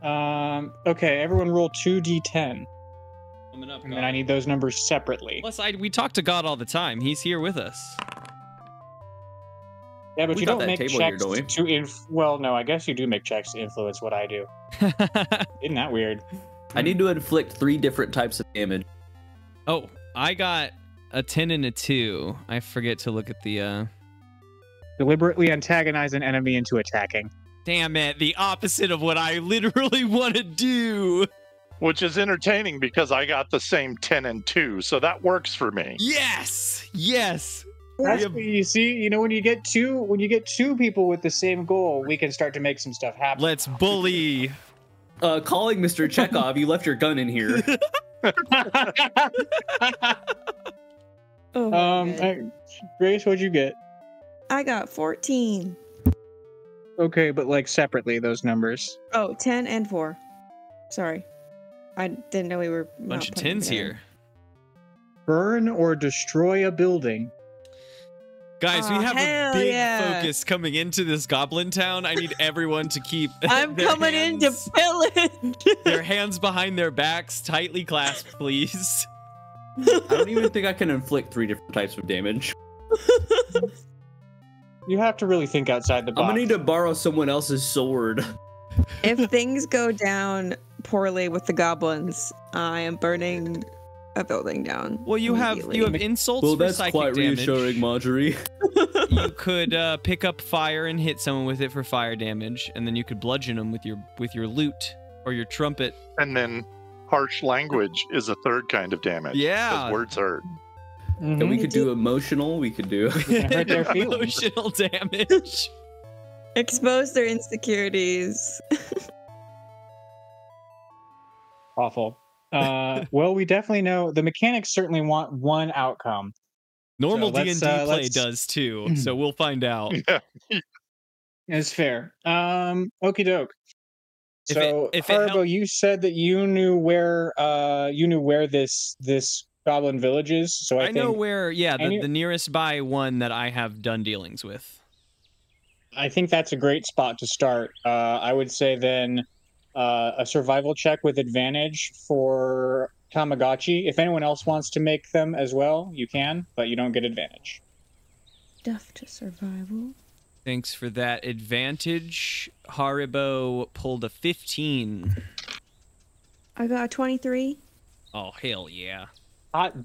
Um. Okay, everyone roll two d10, Coming up, and then I need those numbers separately. Plus, I we talk to God all the time. He's here with us. Yeah, but We you don't make table here, checks don't to inf. Well, no, I guess you do make checks to influence what I do. Isn't that weird? I need to inflict three different types of damage. oh, I got a ten and a two. I forget to look at the. uh Deliberately antagonize an enemy into attacking. Damn it! The opposite of what I literally want to do. Which is entertaining because I got the same 10 and 2, so that works for me. Yes, yes. That's what you see. You know, when you get two, when you get two people with the same goal, we can start to make some stuff happen. Let's bully. Uh, calling Mr. Chekhov, you left your gun in here. Oh um, God. uh, Grace, what'd you get? I got 14. Okay, but like separately, those numbers. Oh, 10 and 4. Sorry. I didn't know we were. not Bunch of tens here. Burn or destroy a building. Guys, Aw, we have a big yeah. focus coming into this goblin town. I need everyone to keep. I'm their coming in to hands- pillage. their hands behind their backs, tightly clasped, please. I don't even think I can inflict three different types of damage. You have to really think outside the box. I'm gonna need to borrow someone else's sword. if things go down poorly with the goblins, I am burning a building down. Well, you have you have immediately. insults Well, for that's psychic quite damage. reassuring, Margery. you could uh, pick up fire and hit someone with it for fire damage, and then you could bludgeon them with your with your lute or your trumpet. And then harsh language is a third kind of damage. Yeah. Because words hurt. Mhm. And we could do emotional. We could do. hurt their feelings. Emotional damage. expose their insecurities. awful. Uh, well, we definitely know the mechanics certainly want one outcome. Normal D and let's, D uh, play let's- does too, so we'll find out. Yeah. It's fair. Um, okie doke. If it- So, if it Haribo, help- you said that you knew where uh you knew where this this goblin villages. So I, I think know where, yeah, the, Any- the nearest by one that I have done dealings with. I think that's a great spot to start. Uh, I would say then uh, a survival check with advantage for Tamagotchi. If anyone else wants to make them as well, you can, but you don't get advantage. Stuff to survival. Thanks for that advantage. Haribo pulled a 15. I got a 23 Oh, hell yeah. Hot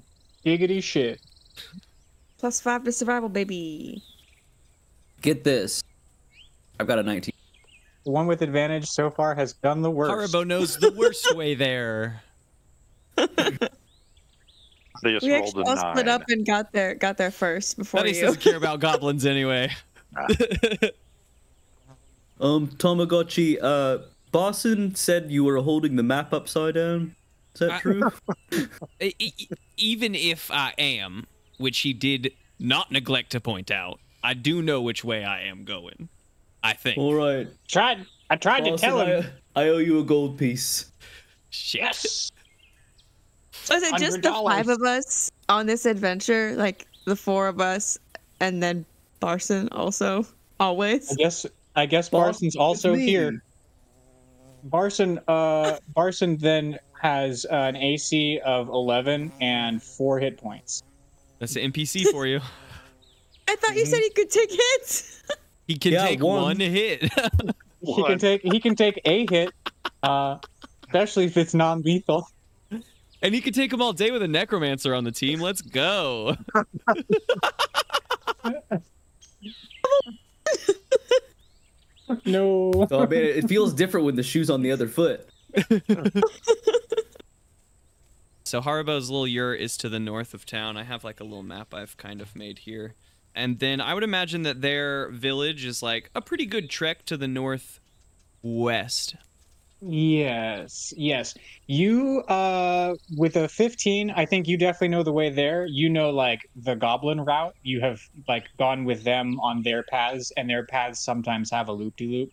diggity shit. plus 5 to survival, baby. Get this. I've got a 19. The one with advantage so far has done the worst. Haribo knows the worst way there. They just We rolled actually a all nine. split up and got there got there first before Thadeus you. doesn't care about goblins anyway. Um, Tamagotchi, uh, Barson said you were holding the map upside down. Is that I- true? Even if I am, which he did not neglect to point out, I do know which way I am going. I think. All right. Tried. I tried to tell him. I, I owe you a gold piece. Shit. Yes. Was it just the five of us on this adventure? Like the four of us and then Barson also? Always? I guess. I guess Barson's also here. Barson. Uh, Barson then has uh, an AC of eleven and four hit points. That's an NPC for you. I thought you said he could take hits. He can Yeah, take one. one hit. He can One. take. He can take a hit, uh, especially if it's non-lethal. and he can take them all day with a necromancer on the team. Let's go. no. Oh man, it feels different when the shoe's on the other foot. So Haribo's little yurt is to the north of town. I have like a little map I've kind of made here. And then I would imagine that their village is like a pretty good trek to the northwest. Yes, yes. You uh with a 15, I think you definitely know the way there. You know like the goblin route. You have like gone with them on their paths and their paths sometimes have a loop-de-loop.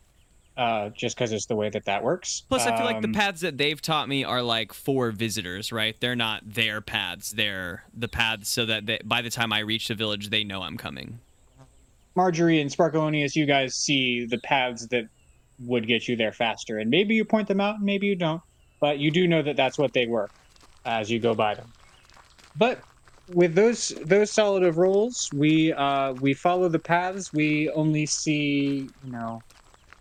Uh just cuz it's the way that that works. Plus, I feel like the Um, paths that they've taught me are like for visitors, right? They're not their paths. They're the paths so that they, by the time I reach the village, they know I'm coming. Margery and Sparkleoneous, you guys see the paths that would get you there faster, and maybe you point them out, and maybe you don't, but you do know that that's what they were as you go by them. But with those those solid of roles, we uh, we follow the paths. We only see you know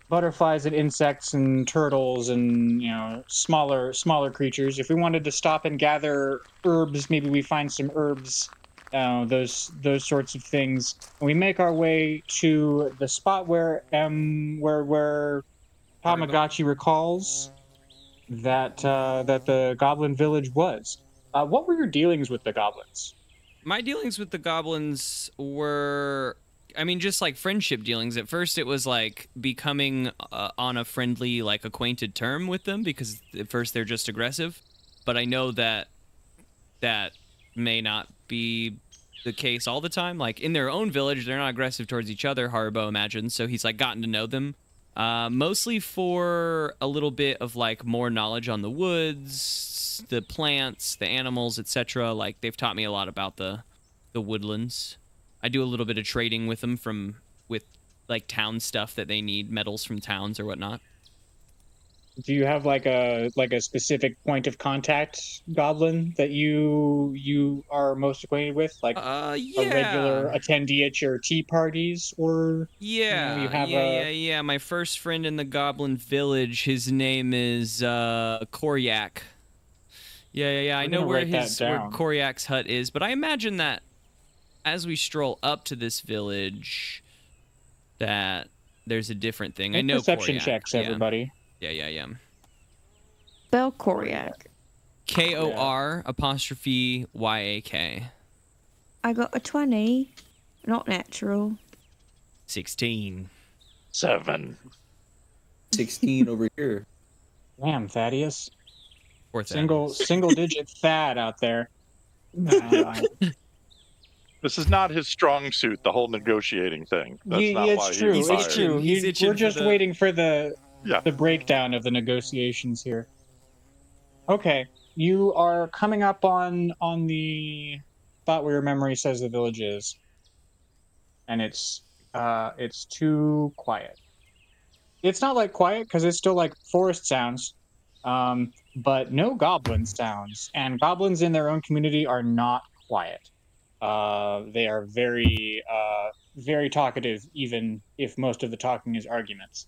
butterflies and insects and turtles and you know smaller smaller creatures. If we wanted to stop and gather herbs, maybe we find some herbs uh, those those sorts of things. And we make our way to the spot where um where where Tamagotchi recalls that uh, that the Goblin Village was. Uh, what were your dealings with the goblins? My dealings with the goblins were, I mean, just like friendship dealings. At first, it was like becoming uh, on a friendly, like acquainted term with them because at first they're just aggressive. But I know that that may not be the case all the time. Like in their own village, they're not aggressive towards each other. Haribo imagines, so he's like gotten to know them. Uh, mostly for a little bit of like more knowledge on the woods, the plants, the animals, etc. Like they've taught me a lot about the the woodlands. I do a little bit of trading with them from with like town stuff that they need, metals from towns or whatnot. Do you have like a like a specific point of contact goblin that you you are most acquainted with, like Uh, a regular attendee at your tea parties, or Yeah, you have yeah, a- yeah, yeah. My first friend in the Goblin Village, his name is uh, Koryak. Yeah, yeah, yeah. I know where his where. Koryak's hut is, but I imagine that as we stroll up to this village, that there's a different thing. I Make know perception Koryak. checks, yeah. everybody. Yeah, yeah, yeah. Spell Koryak. K O R apostrophe Y A K. I got a 20. Not natural. Sixteen. Seven. 16 over here. Damn, Thadeus. Or that Single single digit Thad out there. Uh, This is not his strong suit, the whole negotiating thing. That's Ye- not why it's true. he He's fired. It's true. He's You- itching we're for just the- waiting for the Yeah. the breakdown of the negotiations here. Okay, you are coming up on on the spot where your memory says the village is, and it's uh it's too quiet. It's not like quiet because it's still like forest sounds, um, but no goblin sounds. And goblins in their own community are not quiet. Uh, they are very uh, very talkative, even if most of the talking is arguments.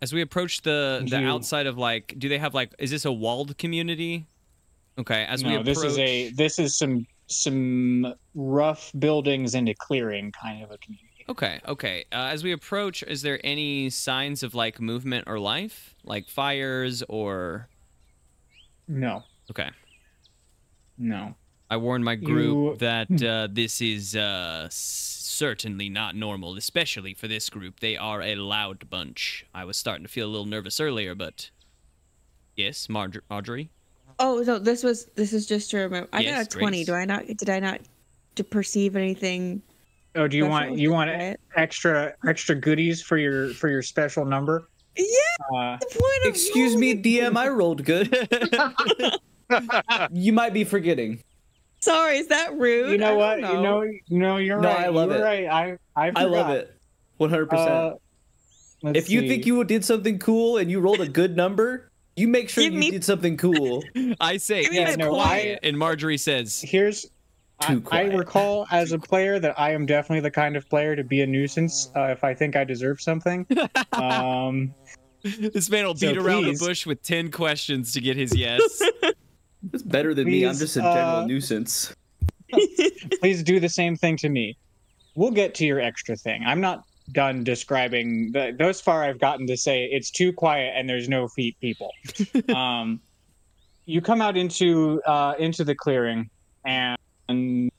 As we approach the the You- outside of like, do they have like? Is this a walled community? Okay. As we no, approach, this is a this is some some rough buildings and a clearing kind of a community. Okay, okay. Uh, as we approach, is there any signs of like movement or life, like fires or? No, Okay. no. I warn my group You- that uh, this is uh, certainly not normal, especially for this group. They are a loud bunch. I was starting to feel a little nervous earlier, but yes, Marj- Margery. Oh, no, this was this is just to remember. I Yes, got a 20. Grace. Do I not did I not to perceive anything? Oh, do you want you want riot? extra extra goodies for your for your special number? Yeah, Uh, the point Excuse me, DM, I rolled good. you might be forgetting. Sorry, is that rude? you know I what? don't You know, no, you're No, right. I love you're it. Right. I I, I love it. 100%. Uh, let's if you think you did something cool and you rolled a good number, you make sure Give you me- did something cool. I say, Give me it's my point. quiet, and Margery says, here's I, Too I quiet. recall as a player that I am definitely the kind of player to be a nuisance uh, if I think I deserve something. um, "This man will So beat around the bush with ten questions to get his yes." It's better than me. I'm just a general uh, nuisance. please do the same thing to me. We'll get to your extra thing. I'm not done describing the, thus far i've gotten to say it's too quiet and there's no feet people um you come out into uh into the clearing and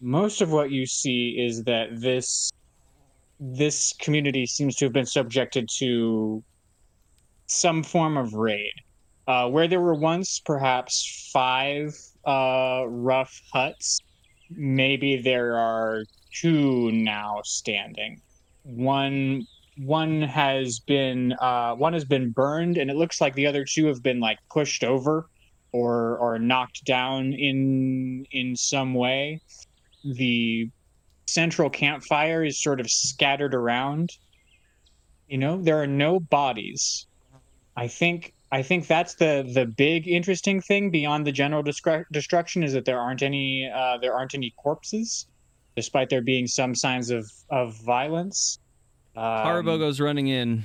most of what you see is that this this community seems to have been subjected to some form of raid uh, where there were once perhaps five uh, rough huts maybe there are two now standing. One one has been uh, one has been burned, and it looks like the other two have been like pushed over or or knocked down in in some way. The central campfire is sort of scattered around. You know, there are no bodies. I think I think that's the the big interesting thing beyond the general destruction is that there aren't any uh, there aren't any corpses, despite there being some signs of of violence. Um, Haribo goes running in.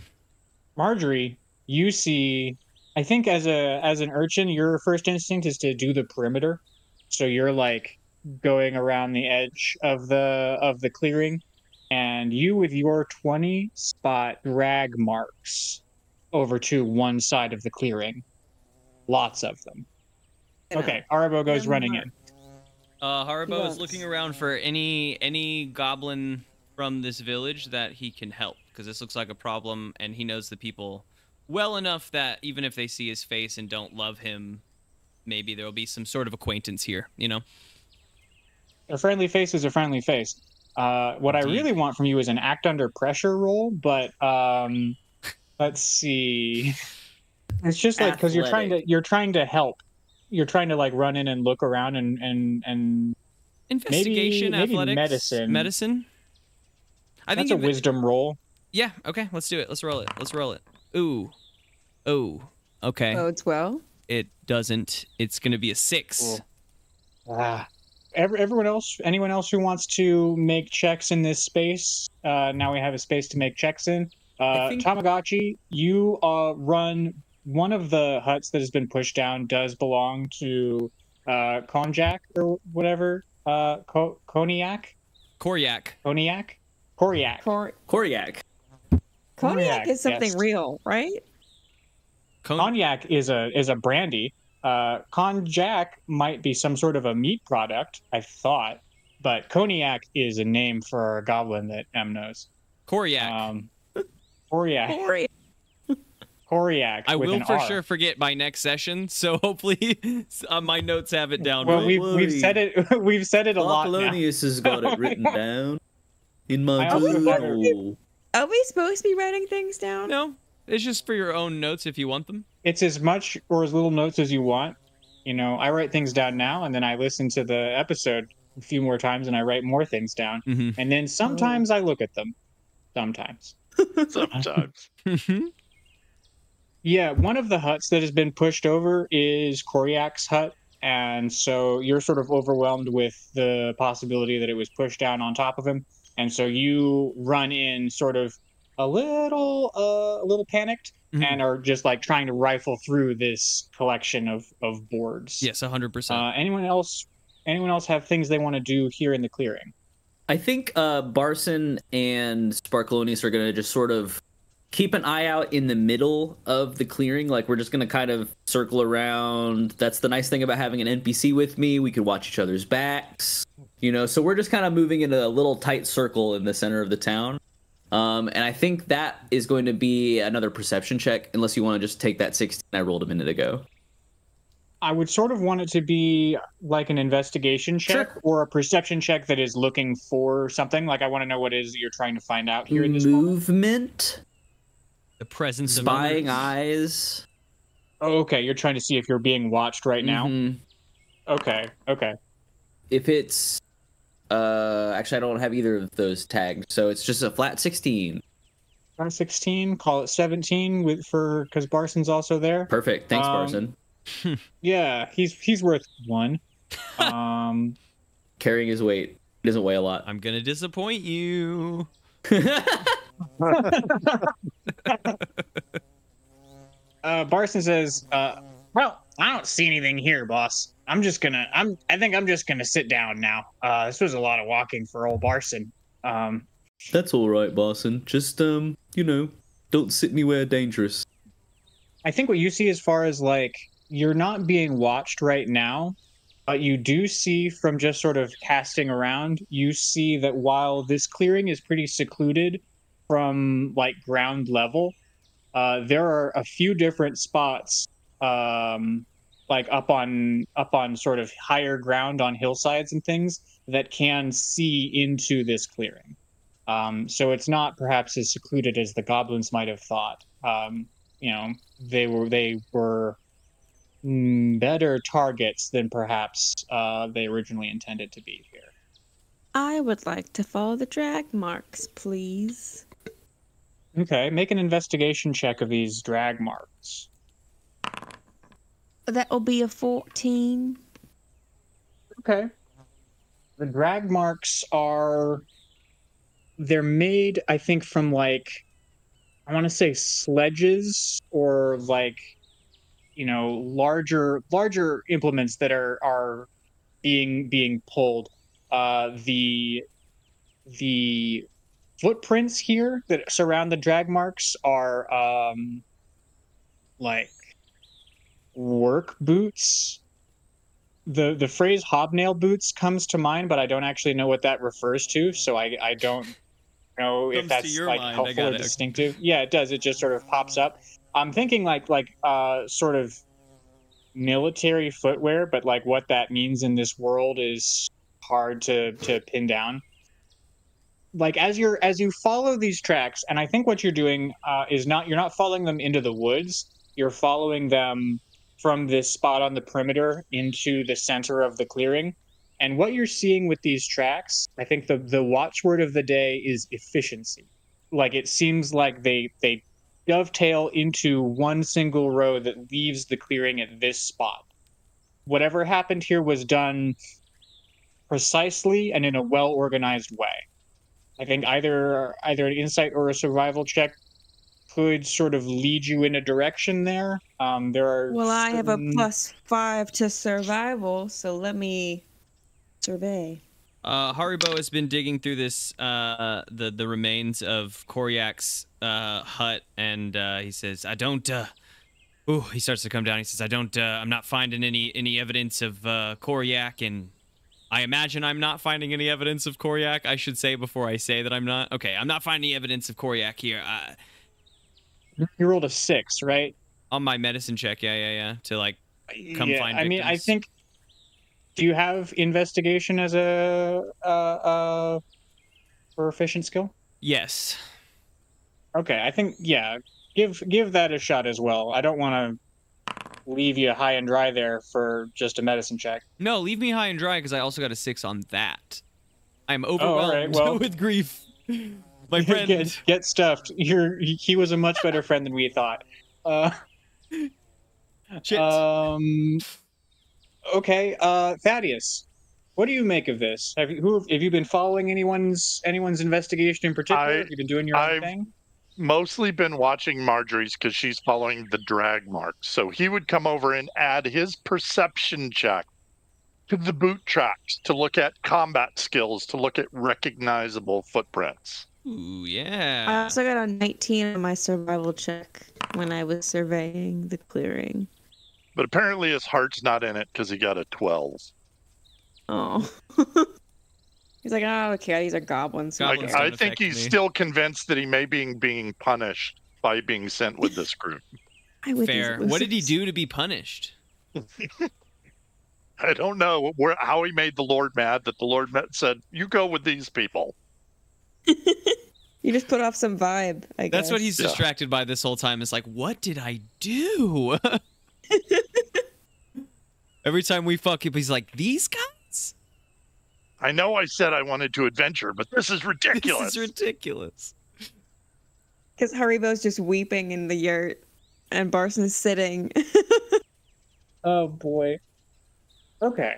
Margery, you see, I think as a as an urchin, your first instinct is to do the perimeter, so you're like going around the edge of the of the clearing, and you with your twenty spot drag marks over to one side of the clearing. Lots of them. Okay, Haribo goes Never running mind. in. Uh, Haribo is looking around for any any goblin from this village that he can help because this looks like a problem, and he knows the people well enough that even if they see his face and don't love him, maybe there will be some sort of acquaintance here. You know. A friendly face is a friendly face. Uh, what I really want from you is an act under pressure roll, but um, let's see. It's just like because you're trying to you're trying to help. You're trying to like run in and look around and and and Investigation, maybe athletics, medicine. medicine. I that's think a inve- wisdom roll. Yeah. Okay. Let's do it. Let's roll it. Let's roll it. Ooh. Ooh. Okay. Bodes well. It doesn't. It's gonna be a six. Cool. Ah. Every, everyone else, anyone else who wants to make checks in this space, uh, now we have a space to make checks in. Uh, think- Tamagotchi, you uh, run one of the huts that has been pushed down does belong to uh, Konjak or whatever. Uh, Ko- Koniak? Koryak. Koniak? Koryak. Cor- Koryak. cognac Cognac, is something yes. real, right? Kon- Cognac is a is a brandy. Uh, Konjac might be some sort of a meat product, I thought, but Koniak is a name for a goblin that M knows. Koryak. Um, Koryak. Cori- Koryak. I will for R. sure forget by next session, so hopefully uh, my notes have it down. Well, we've we've said it. We've said it a lot now. Bartholonius has got Oh it written down in my I also have it- journal. Are we supposed to be writing things down? no, it's just for your own notes if you want them. It's as much or as little notes as you want. You know, I write things down now, and then I listen to the episode a few more times, and I write more things down, Mm-hmm. and then sometimes I look at them. Sometimes. Sometimes. Yeah, one of the huts that has been pushed over is Koryak's hut, and so you're sort of overwhelmed with the possibility that it was pushed down on top of him, and so you run in sort of a little, uh, a little panicked, Mhm. and are just like trying to rifle through this collection of of boards. yes, hundred percent. Uh, anyone else? Anyone else have things they want to do here in the clearing? I think uh, Barson and Sparkleoneous are going to just sort of keep an eye out in the middle of the clearing. Like, we're just going to kind of circle around. That's the nice thing about having an NPC with me. We could watch each other's backs, you know? So we're just kind of moving in a little tight circle in the center of the town. Um, and I think that is going to be another perception check, unless you want to just take that 16 I rolled a minute ago. I would sort of want it to be like an investigation check Sure. or a perception check that is looking for something. Like I want to know what it is that you're trying to find out here in this moment. Movement, the presence spying of eyes. Oh, okay. You're trying to see if you're being watched right now. Mhm. Okay. Okay. if it's uh actually i don't have either of those tagged so it's just a flat 16 Try 16. Call it 17 with for because Barson's also there. perfect thanks Um, barson Yeah, he's he's worth one. Um, carrying his weight he doesn't weigh a lot I'm gonna disappoint you. uh, Barson says, uh, "Well, I don't see anything here, boss. I'm just gonna. I'm. I think I'm just gonna sit down now. Uh, this was a lot of walking for old Barson. Um, That's all right, Barson. Just um, you know, don't sit anywhere dangerous. I think what you see as far as like you're not being watched right now, but you do see from just sort of casting around, you see that while this clearing is pretty secluded from like ground level, uh, there are a few different spots um, like up on up on sort of higher ground on hillsides and things that can see into this clearing. Um, so it's not perhaps as secluded as the goblins might have thought. Um, you know, they were they were better targets than perhaps uh, they originally intended to be here. I would like to follow the drag marks, please. Okay, make an investigation check of these drag marks. That will be a 14. Okay. The drag marks are they're made, I think, from like I want to say sledges or like you know larger larger implements that are are being being pulled. Uh, the the footprints here that surround the drag marks are um, like work boots. The the phrase hobnail boots comes to mind, but I don't actually know what that refers to, so I I don't know if that's like mind, helpful or distinctive. Yeah, it does. It just sort of pops up. I'm thinking like like uh sort of military footwear, but like what that means in this world is hard to to pin down. Like as you're as you follow these tracks, and I think what you're doing uh, is not you're not following them into the woods. You're following them from this spot on the perimeter into the center of the clearing. And what you're seeing with these tracks, I think the the watchword of the day is efficiency. Like it seems like they they dovetail into one single row that leaves the clearing at this spot. Whatever happened here was done precisely and in a well organized way. I think either either an insight or a survival check could sort of lead you in a direction there. Um, there are Well, I have a plus five to survival, so let me survey. Uh, Haribo has been digging through this, uh, the the remains of Koryak's uh, hut, and uh, he says, "I don't." Uh, ooh, he starts to come down. He says, "I don't. Uh, I'm not finding any any evidence of uh, Koryak, and I imagine I'm not finding any evidence of Koryak. I should say before I say that I'm not. Okay, I'm not finding any evidence of Koryak here. Uh, You rolled a six, right? on my medicine check, yeah, yeah, yeah, to like Come yeah, find I mean, I think. Do you have investigation as a uh, uh, proficient skill? yes, Okay, I think yeah. Give give that a shot as well. I don't want to leave you high and dry there for just a medicine check. no, leave me high and dry because I also got a six on that. I'm Oh, all right, overwhelmed well- with grief. My friend. get, get stuffed. You're he he was a much better friend than we thought. Uh, Shit. um. Okay, uh, Thadeus, what do you make of this? Have you who have you been following anyone's anyone's investigation in particular? I- have you been doing your own I've- thing? Mostly been watching Margery's because she's following the drag marks. So he would come over and add his perception check to the boot tracks to look at combat skills, to look at recognizable footprints. Ooh, yeah. I also got a 19 on my survival check when I was surveying the clearing. But apparently his heart's not in it because he got a 12. Oh. He's like, oh, okay, these are goblins. who Goblins Like. I think he's me. still convinced that he may be being punished by being sent with this group. I would Fair. What did he do to be punished? I don't know where how he made the Lord mad that the Lord met, said, "You go with these people." You just put off some vibe, I guess. That's what he's Yeah. distracted by this whole time. Is like, what did I do? Every time we fuck him, he's like, these guys? I know I said I wanted to adventure, but this is ridiculous. This is ridiculous. Because Haribo's just weeping in the yurt, and Barson's sitting. Oh boy. Okay.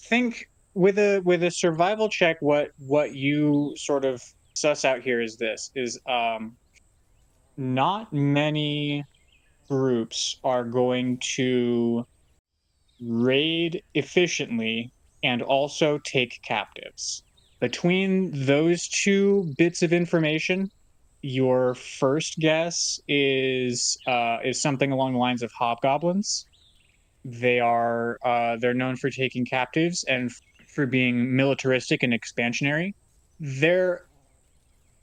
Think with a with a survival check what what you sort of suss out here is this is um not many groups are going to raid efficiently and also take captives. between those two bits of information, your first guess is uh, is something along the lines of hobgoblins. They are uh, they're known for taking captives and f- for being militaristic and expansionary. They're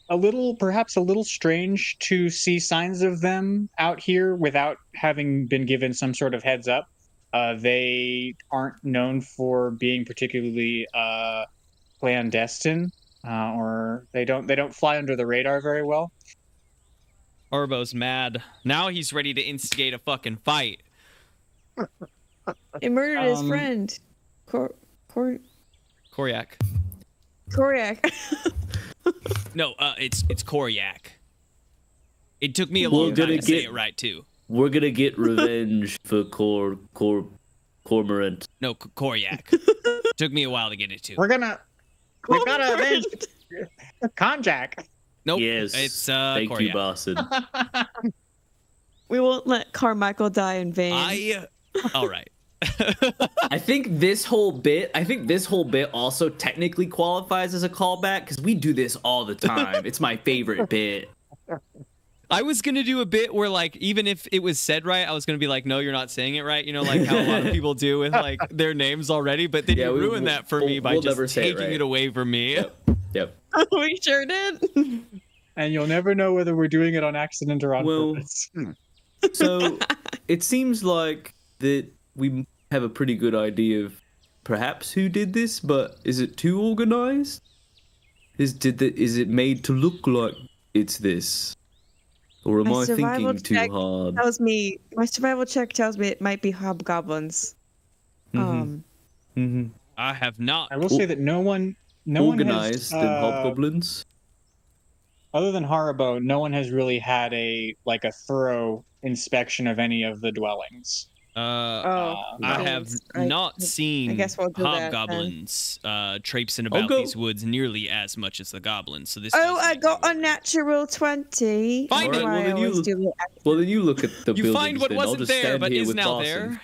a little, perhaps a little strange to see signs of them out here without having been given some sort of heads up. Uh, they aren't known for being particularly uh, clandestine, uh, or they don't they don't fly under the radar very well. Orbo's mad. Now he's ready to instigate a fucking fight. He murdered his Um, friend. Cor- Cor- Koryak. Koryak. No, uh, it's it's Koryak. It took me a We're long time gonna to say get- it right too. We're gonna get revenge for Cor Cor Cormorant. No, Koryak. took me a while to get it too. We're gonna we gotta avenge Konjak. Nope. yes. It's uh, Thank Koryak. you, Barson. we won't let Carmichael die in vain. I. All right. I think this whole bit, I think this whole bit also technically qualifies as a callback because we do this all the time. it's my favorite bit. I was gonna do a bit where like even if it was said right, I was gonna be like, no, you're not saying it right. You know, like how a lot of people do with like their names already. But then Yeah, you we- ruined we'll- that for we'll- me by we'll just never say it taking right. it away from me. Yep. Yep. we sure did. And you'll never know whether we're doing it on accident or on Well, purpose. So it seems like that we have a pretty good idea of perhaps who did this, but is it too organized? Is did the, is it made to look like it's this? Or am My I thinking too check hard? tells me my survival check tells me it might be hobgoblins. Mhm. Um, hmm I have not. I will say that no one, no Organized one has, than uh, hobgoblins. other than Haribo, no one has really had a like a thorough inspection of any of the dwellings. Uh, oh, I no. have I- not seen I guess we'll do hobgoblins uh, traipsing about go- these woods nearly as much as the goblins. So this. oh, I got a worry. natural twenty. Find That's it. Well, then you- do Well, then you look at the You find what then. Wasn't there, but is now Barson. there.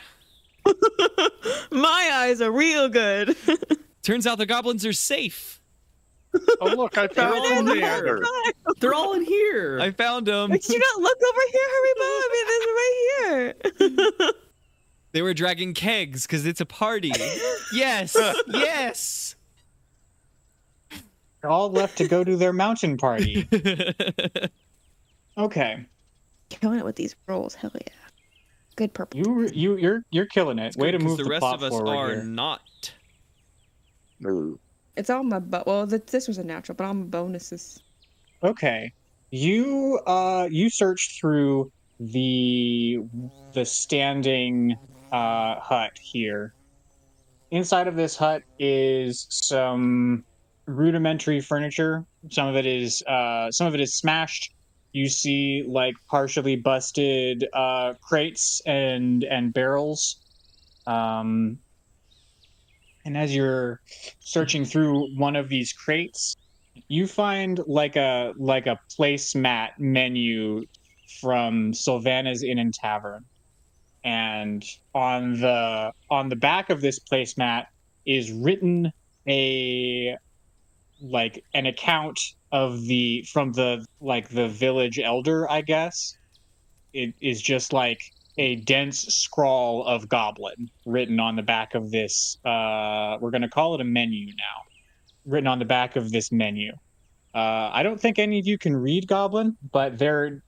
My eyes are real good. Turns out the goblins are safe. Oh look, I found all the there. They're all in here. I found them. Did you not look over here, Haribo? I mean, this right here. They were dragging kegs because it's a party. yes, yes. They're all left to go to their mountain party. Okay, Killing it with these rolls, hell yeah. Good purple. you you you're you're killing it. Way to move the the, rest plot of us forward are here. not. It's all my but. Well, th- this was a natural, but all my bonuses. Okay. You uh you search through the the standing uh hut here. Inside of this hut is some rudimentary furniture. Some of it is uh some of it is smashed. You see like partially busted uh crates and and barrels. Um and as you're searching through one of these crates, you find like a like a placemat menu from Sylvana's Inn and Tavern. And on the on the back of this placemat is written a like an account of the from the like the village elder, I guess. It is just like a dense scrawl of goblin written on the back of this uh we're gonna call it a menu now written on the back of this menu. Uh, I don't think any of you can read Goblin, but there,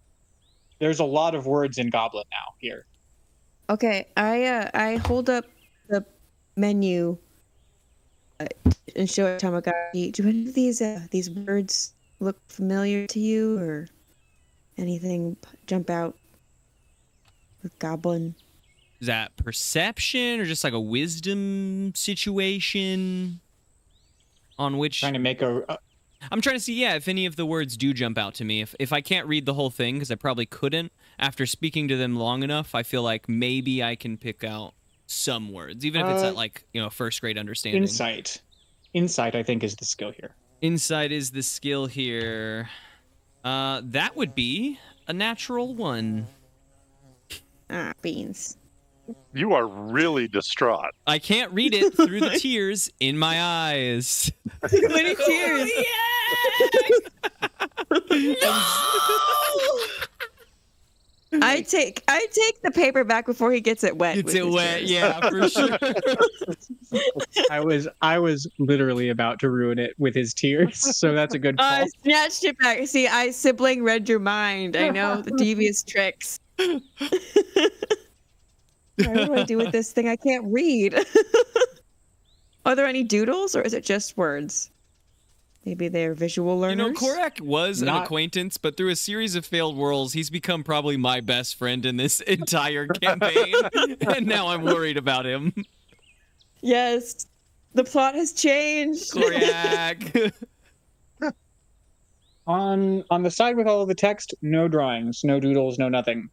there's a lot of words in Goblin now here. Okay, I uh, I hold up the menu uh, and show it to Tamagotchi. Do any of these uh, these words look familiar to you, or anything jump out with Goblin? Is that perception or just like a wisdom situation? On which Trying to make a, a I'm trying to see, yeah, if any of the words do jump out to me. If if I can't read the whole thing, because I probably couldn't, after speaking to them long enough, I feel like maybe I can pick out some words, even if it's Uh, at like you know first grade understanding. insight. Insight, I think, is the skill here. Insight is the skill here. Uh, that would be a natural one. Ah, beans. You are really distraught. I can't read it through the tears in my eyes. Too many tears. I take I take the paper back before he gets it wet. Gets it wet, tears. yeah, for sure. I was I was literally about to ruin it with his tears, so that's a good call. I snatched it back. See, I sibling read your mind. I know the devious tricks. what do I do with this thing? I can't read. Are there any doodles, or is it just words? Maybe they're visual learners. You know, Korak was an acquaintance, but through a series of failed worlds, he's become probably my best friend in this entire campaign. and now I'm worried about him. Yes, the plot has changed. Korak. on on the side with all of the text, no drawings, no doodles, no nothing.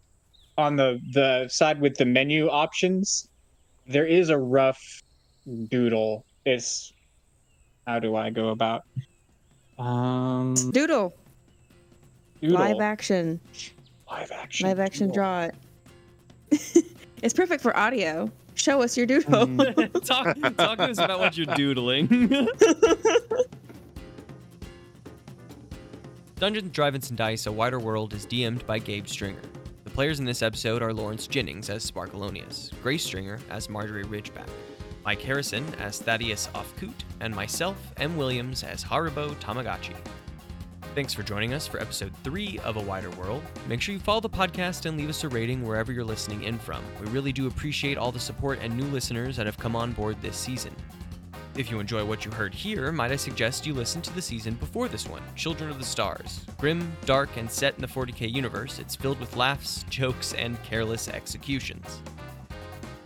On the the side with the menu options, there is a rough doodle. It's how do I go about um Doodle, doodle. live action, live action live action doodle. draw it. it's perfect for audio. Show us your doodle. Mm. talk, talk to us about what you're doodling. Dungeons, Drive-Ins, and Dice: A Wider World is DM'd by Gabe Stringer. The players in this episode are Lawrence Jennings as Sparkleoneous, Grace Stringer as Margery Ridgeback, Mike Harrison as Thadeus Ofkoot, and myself, M. Williams, as Haribo Tamagotchi. Thanks for joining us for episode 3 of A Wider World. Make sure you follow the podcast and leave us a rating wherever you're listening in from. We really do appreciate all the support and new listeners that have come on board this season. If you enjoy what you heard here, might I suggest you listen to the season before this one, Children of the Stars. Grim, dark, and set in the 40k universe, it's filled with laughs, jokes, and careless executions.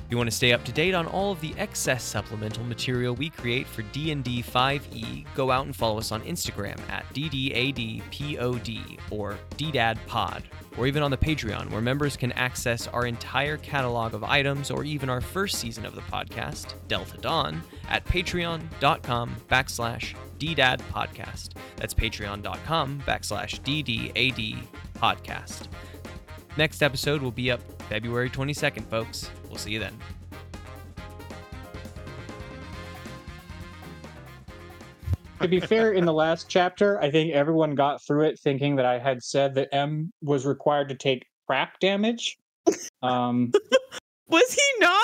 If you want to stay up to date on all of the excess supplemental material we create for D&D 5e, go out and follow us on Instagram at DDADPOD or DDADPod, or even on the Patreon, where members can access our entire catalog of items or even our first season of the podcast, Delta Dawn, at patreon.com backslash DDADpodcast. That's patreon.com backslash DDAD podcast. Next episode will be up February 22nd, folks. We'll see you then. to be fair, in the last chapter, I think everyone got through it thinking that I had said that M was required to take crap damage. Um, Was he not?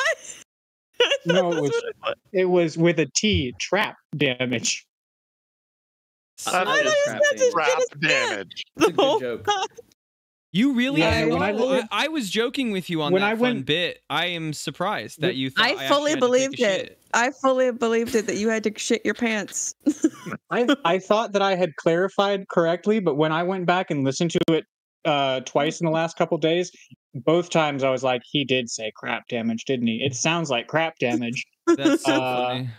No, it was- it was. it was with a T, trap damage. That I is like that just- Crap Get us back. damage. The a good whole joke. Time. You really? Yeah, I, when I I, I was joking with you on when that I fun went- bit. I am surprised that you. Thought I actually fully had to take a believed it. shit. I fully believed it that you had to shit your pants. I I thought that I had clarified correctly, but when I went back and listened to it uh, twice in the last couple days, both times I was like, he did say crap damage, didn't he? It sounds like crap damage. That's so Uh, funny.